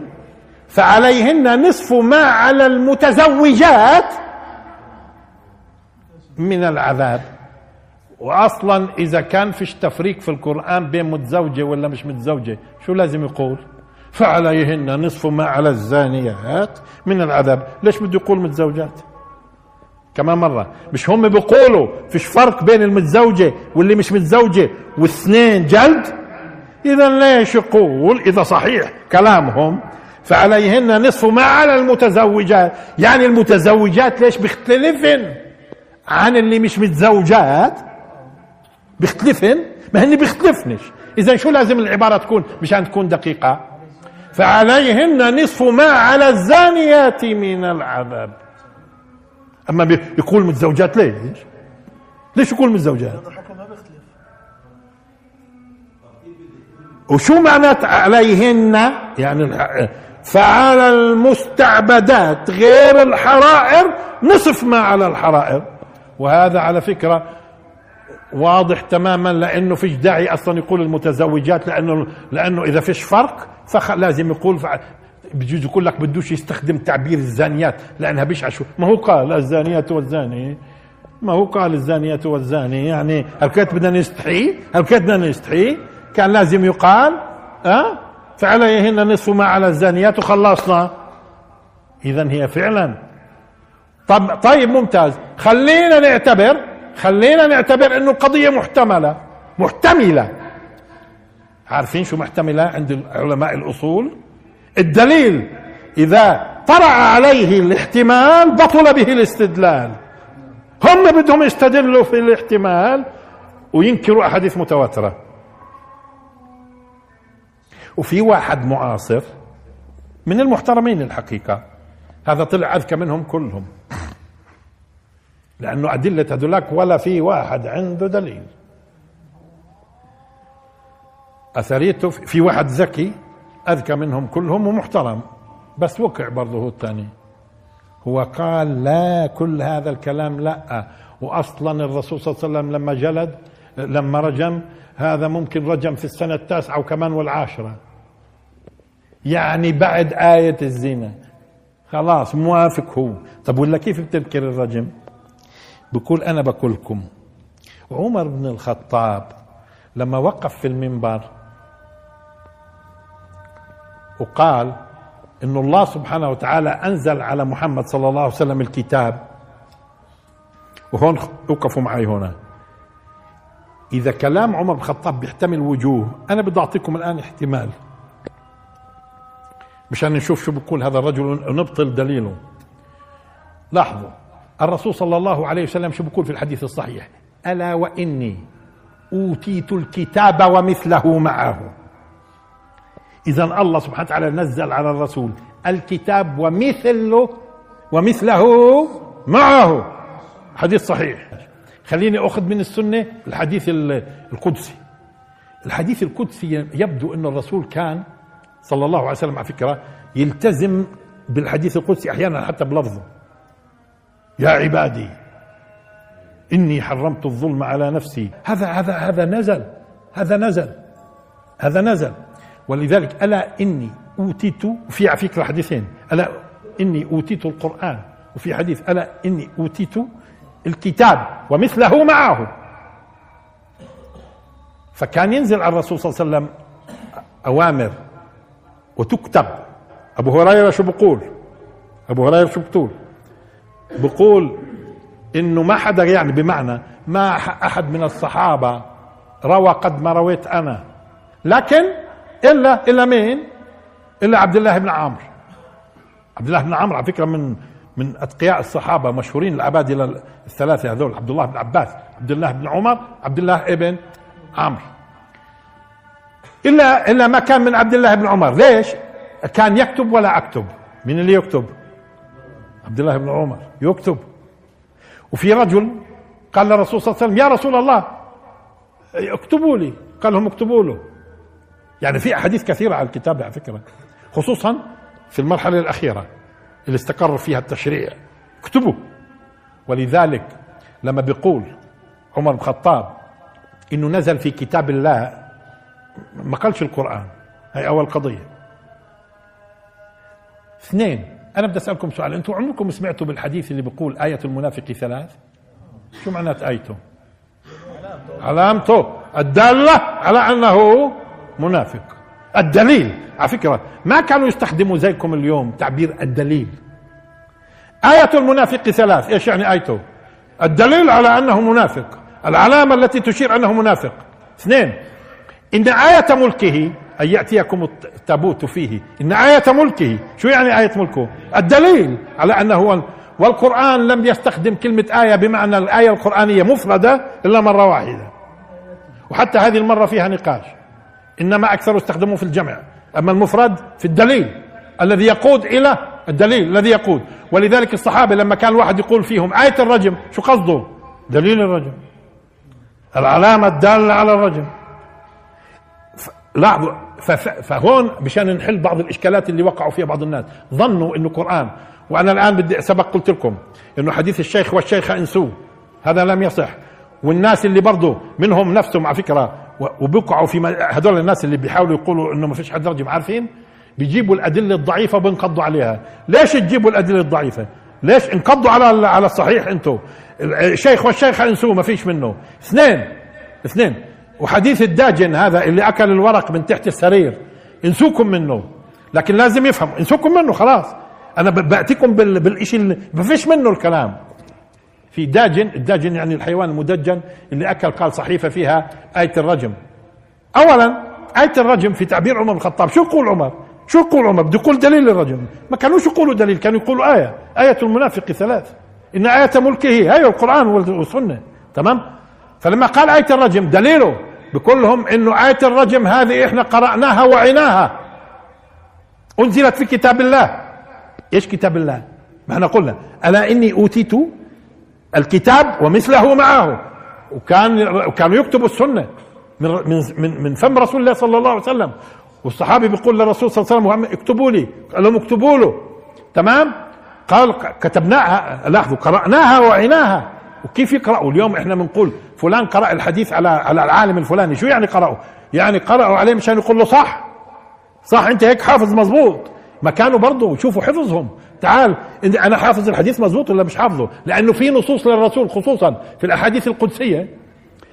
فعليهن نصف ما على المتزوجات من العذاب. واصلا إذا كان فيش تفريق في القرآن بين متزوجة ولا مش متزوجة شو لازم يقول؟ فعليهن نصف ما على الزانيات من العذاب. ليش بده يقول متزوجات؟ كمان مرة. مش هم بيقولوا فيش فرق بين المتزوجة واللي مش متزوجة واثنين جلد؟ إذا ليش يقول؟ إذا صحيح كلامهم. فعليهن نصف ما على المتزوجات. يعني المتزوجات ليش بيختلفن عن اللي مش متزوجات؟ بيختلفن؟ ما هن بيختلفنش. إذا شو لازم العبارة تكون؟ مشان تكون دقيقة. فعليهن نصف ما على الزانيات من العذاب. أما يقول متزوجات ليش؟ ليش يقول متزوجات؟ وشو معنات عليهن؟ يعني فعلى المستعبدات غير الحرائر نصف ما على الحرائر. وهذا على فكرة واضح تماما لأنه فيش داعي أصلا يقول المتزوجات لأنه لأنه إذا فيش فرق فلازم يقول بجوز يقول لك بدوش يستخدم تعبير الزانيات لأنها بيشعشوا ما هو قال الزانيات والزاني؟ ما هو قال الزانيات والزاني؟ يعني هل كانت بدنا نستحي؟ هل كانت بدنا نستحي؟ كان لازم يقال أه؟ فعليهن نصف ما على الزانيات وخلصنا. اذا هي فعلا. طب طيب ممتاز. خلينا نعتبر خلينا نعتبر إنه القضية محتملة. محتملة. عارفين شو محتملة عند علماء الأصول؟ الدليل إذا طرأ عليه الاحتمال بطل به الاستدلال. هم بدهم يستدلوا في الاحتمال وينكروا أحاديث متواترة. وفي واحد معاصر من المحترمين الحقيقة. هذا طلع أذكى منهم كلهم. لأنه أدلة هذولاك ولا في واحد عنده دليل. اثريته في واحد ذكي أذكى منهم كلهم ومحترم. بس وقع برضه هو الثاني. هو قال لا كل هذا الكلام لا. واصلا الرسول صلى الله عليه وسلم لما جلد لما رجم هذا ممكن رجم في السنة التاسعة وكمان والعاشرة. يعني بعد آية الزنا. خلاص موافق هو. طب ولا كيف بتنكر الرجم؟ بقول أنا بقولكم. عمر بن الخطاب لما وقف في المنبر وقال إن الله سبحانه وتعالى أنزل على محمد صلى الله عليه وسلم الكتاب وهون وقفوا معي هنا. إذا كلام عمر بن الخطاب بيحتمل وجوه أنا بدي أعطيكم الآن احتمال. مشان نشوف شو بقول هذا الرجل ونبطل دليله. لاحظوا الرسول صلى الله عليه وسلم شو بقول في الحديث الصحيح؟ ألا وإني أوتيت الكتاب ومثله معه. إذا الله سبحانه وتعالى نزل على الرسول الكتاب ومثله ومثله معه. حديث صحيح. خليني أخذ من السنة الحديث القدسي. الحديث القدسي يبدو إن الرسول كان صلى الله عليه وسلم على فكرة يلتزم بالحديث القدسي أحيانا حتى بلفظه. يا عبادي إني حرمت الظلم على نفسي. هذا هذا هذا نزل هذا نزل هذا نزل. ولذلك ألا إني أوتيت في على فكره حديثين ألا إني أوتيت القرآن. وفي حديث ألا إني أوتيت الكتاب ومثله معه. فكان ينزل على الرسول صلى الله عليه وسلم أوامر وتكتب. أبو هريرة شو بقول؟ أبو هريرة شو بتقول؟ بقول إنه ما حدا يعني بمعنى ما أحد من الصحابة روى قد ما رويت أنا. لكن إلا إلا مين؟ إلا عبد الله بن عمرو. عبد الله بن عمرو على فكرة من من أتقياء الصحابة مشهورين الابادله الثلاثة هذول عبد الله بن عباس عبد الله بن عمر عبد الله ابن عمرو. إلا إلا ما كان من عبد الله بن عمر. ليش؟ كان يكتب ولا أكتب؟ من اللي يكتب؟ عبد الله بن عمر يكتب. وفي رجل قال للرسول صلى الله عليه وسلم يا رسول الله اكتبوا لي. قال لهم اكتبوا له. يعني في أحاديث كثيرة على الكتابه على فكرة خصوصا في المرحلة الأخيرة اللي استقر فيها التشريع. اكتبوا. ولذلك لما بيقول عمر بن الخطاب إنه نزل في كتاب الله ما قالش القرآن هي أول قضية. اثنين أنا بدي أسألكم سؤال. أنتم عمركم سمعتوا بالحديث اللي بيقول آية المنافق ثلاث؟ شو معنات آيته؟ علامته. الدالة على أنه منافق. الدليل. على فكرة ما كانوا يستخدموا زيكم اليوم تعبير الدليل. آية المنافق ثلاث. إيش يعني آيته؟ الدليل على أنه منافق. العلامة التي تشير أنه منافق. اثنين إن آية ملكه أن يأتيكم التابوت فيه. إن آية ملكه. شو يعني آية ملكه؟ الدليل على أنه هو والقرآن لم يستخدم كلمة آية بمعنى الآية القرآنية مفردة إلا مرة واحدة. وحتى هذه المرة فيها نقاش. إنما أكثر استخدموه في الجمع. أما المفرد في الدليل الذي يقود إلى الدليل الذي يقود. ولذلك الصحابة لما كان الواحد يقول فيهم آية الرجم شو قصده دليل الرجم. العلامة الدالة على الرجم. لاحظوا فهون مشان نحل بعض الإشكالات اللي وقعوا فيها بعض الناس. ظنوا إنه قرآن وأنا الآن بدي سبق قلت لكم إنه حديث الشيخ والشيخة انسوه هذا لم يصح. والناس اللي برضه منهم نفسهم على فكرة وبيقعوا في هذول الناس اللي بيحاولوا يقولوا إنه ما فيش حد رجم عارفين بيجيبوا الأدلة الضعيفة وبنقضوا عليها. ليش تجيبوا الأدلة الضعيفة؟ ليش انقضوا على على الصحيح أنتم الشيخ والشيخة انسوه ما فيش منه. اثنين اثنين. وحديث الداجن هذا اللي أكل الورق من تحت السرير انسوكم منه. لكن لازم يفهم انسوكم منه خلاص. أنا بأتيكم بالشيء اللي ما فيش منه الكلام. في داجن الداجن يعني الحيوان المدجن اللي أكل قال صحيفة فيها آية الرجم. اولا آية الرجم في تعبير عمر بن الخطاب. شو يقول عمر؟ شو يقول عمر؟ بده يقول دليل الرجم ما كانوش يقولوا دليل كانوا يقولوا آية. آية المنافق ثلاث. إن آية ملكه هي القرآن والسنة. تمام؟ فلما قال آية الرجم دليله. بقول لهم إنه آية الرجم هذه إحنا قرأناها وعناها. أنزلت في كتاب الله. إيش كتاب الله؟ ما إحنا قلنا. ألا إني أوتيت الكتاب ومثله معه. وكان وكانوا يكتبوا السنة من من من, فم رسول الله صلى الله عليه وسلم. والصحابي بيقول للرسول صلى الله عليه وسلم اكتبوا لي. قال لهم اكتبوا له. تمام؟ قال كتبناها. لاحظوا قرأناها وعيناها وكيف يقرأوا؟ اليوم إحنا بنقول فلان قرأ الحديث على على العالم الفلاني شو يعني قرأوا؟ يعني قرأوا عليه مشان يقول له صح. صح أنت هيك حافظ مزبوط ما كانوا برضه شوفوا حفظهم. تعال أنا حافظ الحديث مزبوط ولا مش حافظه؟ لأنه في نصوص للرسول خصوصا في الأحاديث القدسية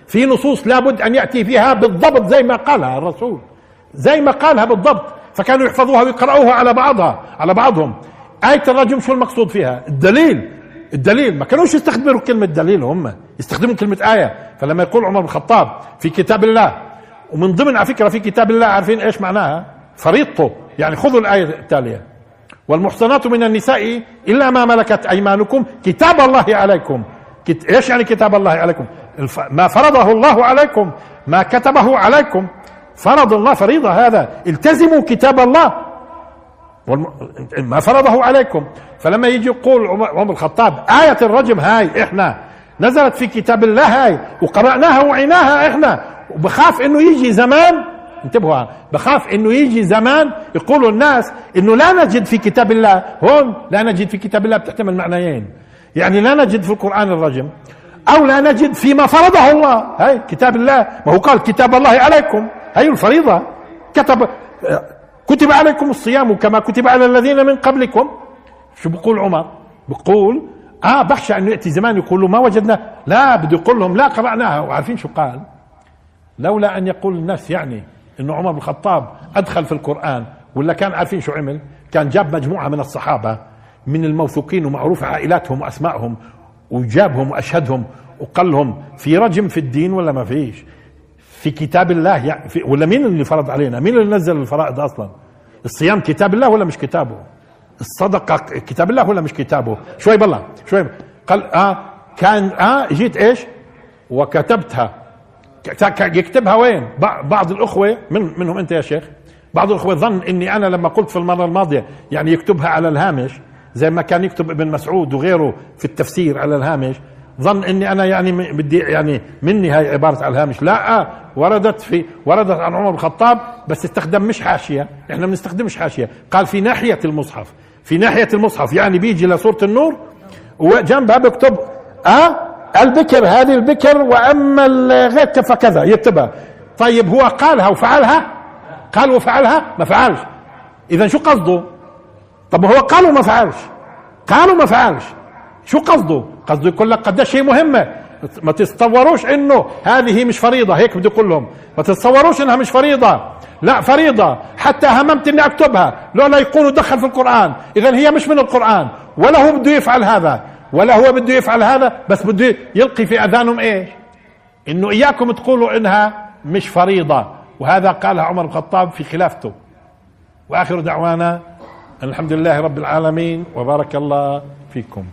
في نصوص لابد أن يأتي فيها بالضبط زي ما قالها الرسول. زي ما قالها بالضبط. فكانوا يحفظوها ويقرأوها على بعضها على بعضهم. آية الرجم شو المقصود فيها؟ الدليل. الدليل ما كانوش يستخدموا كلمة دليل هم يستخدموا كلمة آية. فلما يقول عمر بن الخطاب في كتاب الله ومن ضمن على فكرة في كتاب الله عارفين إيش معناها؟ فريضته. يعني خذوا الآية التالية. والمحصنات من النساء إلا ما ملكت أيمانكم كتاب الله عليكم. كت... إيش يعني كتاب الله عليكم؟ الف... ما فرضه الله عليكم ما كتبه عليكم. فرض الله فريضة هذا. التزموا كتاب الله. ما فرضه عليكم. فلما يجي يقول عمر الخطاب آية الرجم هاي إحنا نزلت في كتاب الله هاي وقرأناها وعيناها إحنا وبخاف إنه يجي زمان انتبهوا بخاف إنه يجي زمان يقولوا الناس إنه لا نجد في كتاب الله هون لا نجد في كتاب الله بتحتمل معنيين. يعني لا نجد في القرآن الرجم أو لا نجد فيما فرضه الله. هاي كتاب الله ما هو قال كتاب الله عليكم هي الفريضة. كتب كتب عليكم الصيام كما كتب على الذين من قبلكم. شو بقول عمر؟ بقول آه بخشى انه يأتي زمان يقولوا ما وجدنا. لا بده يقول لهم لا قرأناها. وعارفين شو قال؟ لولا أن يقول الناس يعني إنه عمر بن الخطاب أدخل في القرآن ولا كان عارفين شو عمل؟ كان جاب مجموعة من الصحابة من الموثوقين ومعروف عائلاتهم واسمائهم وجابهم وأشهدهم وقال لهم في رجم في الدين ولا ما فيش؟ في كتاب الله يعني في ولا مين اللي فرض علينا؟ مين اللي نزل الفرائض أصلا؟ الصيام كتاب الله ولا مش كتابه؟ الصدقة كتاب الله ولا مش كتابه؟ شوي بالله شوي قال آه كان آه جيت إيش؟ وكتبتها. يكتبها وين؟ بعض الأخوة من منهم أنت يا شيخ؟ بعض الأخوة ظن إني أنا لما قلت في المرة الماضية يعني يكتبها على الهامش زي ما كان يكتب ابن مسعود وغيره في التفسير على الهامش ظن إني أنا يعني بدي يعني مني هاي عبارة الهامش. لا وردت في وردت عن عمر بن الخطاب بس استخدم مش حاشية. إحنا ما بنستخدمش حاشية. قال في ناحية المصحف. في ناحية المصحف. يعني بيجي لسورة النور وجنبها بكتب آه البكر هذه البكر وأما الغير فكذا. يكتبها. طيب هو قالها وفعلها؟ قال وفعلها؟ ما فعلش. اذا شو قصده؟ طب هو قال وما فعلش. قال وما فعلش. شو قصده؟ قصده يقول لك قديش شيء مهمه ما تتصوروش إنه هذه مش فريضة. هيك بده يقول لهم. ما تتصوروش إنها مش فريضة. لا فريضة. حتى هممت إني أكتبها. لولا يقولوا دخل في القرآن. اذا هي مش من القرآن. ولا هو بده يفعل هذا. ولا هو بده يفعل هذا. بس بده يلقي في أذانهم إيش إنه إياكم تقولوا إنها مش فريضة. وهذا قالها عمر بن الخطاب في خلافته. وآخر دعوانا الحمد لله رب العالمين وبارك الله فيكم.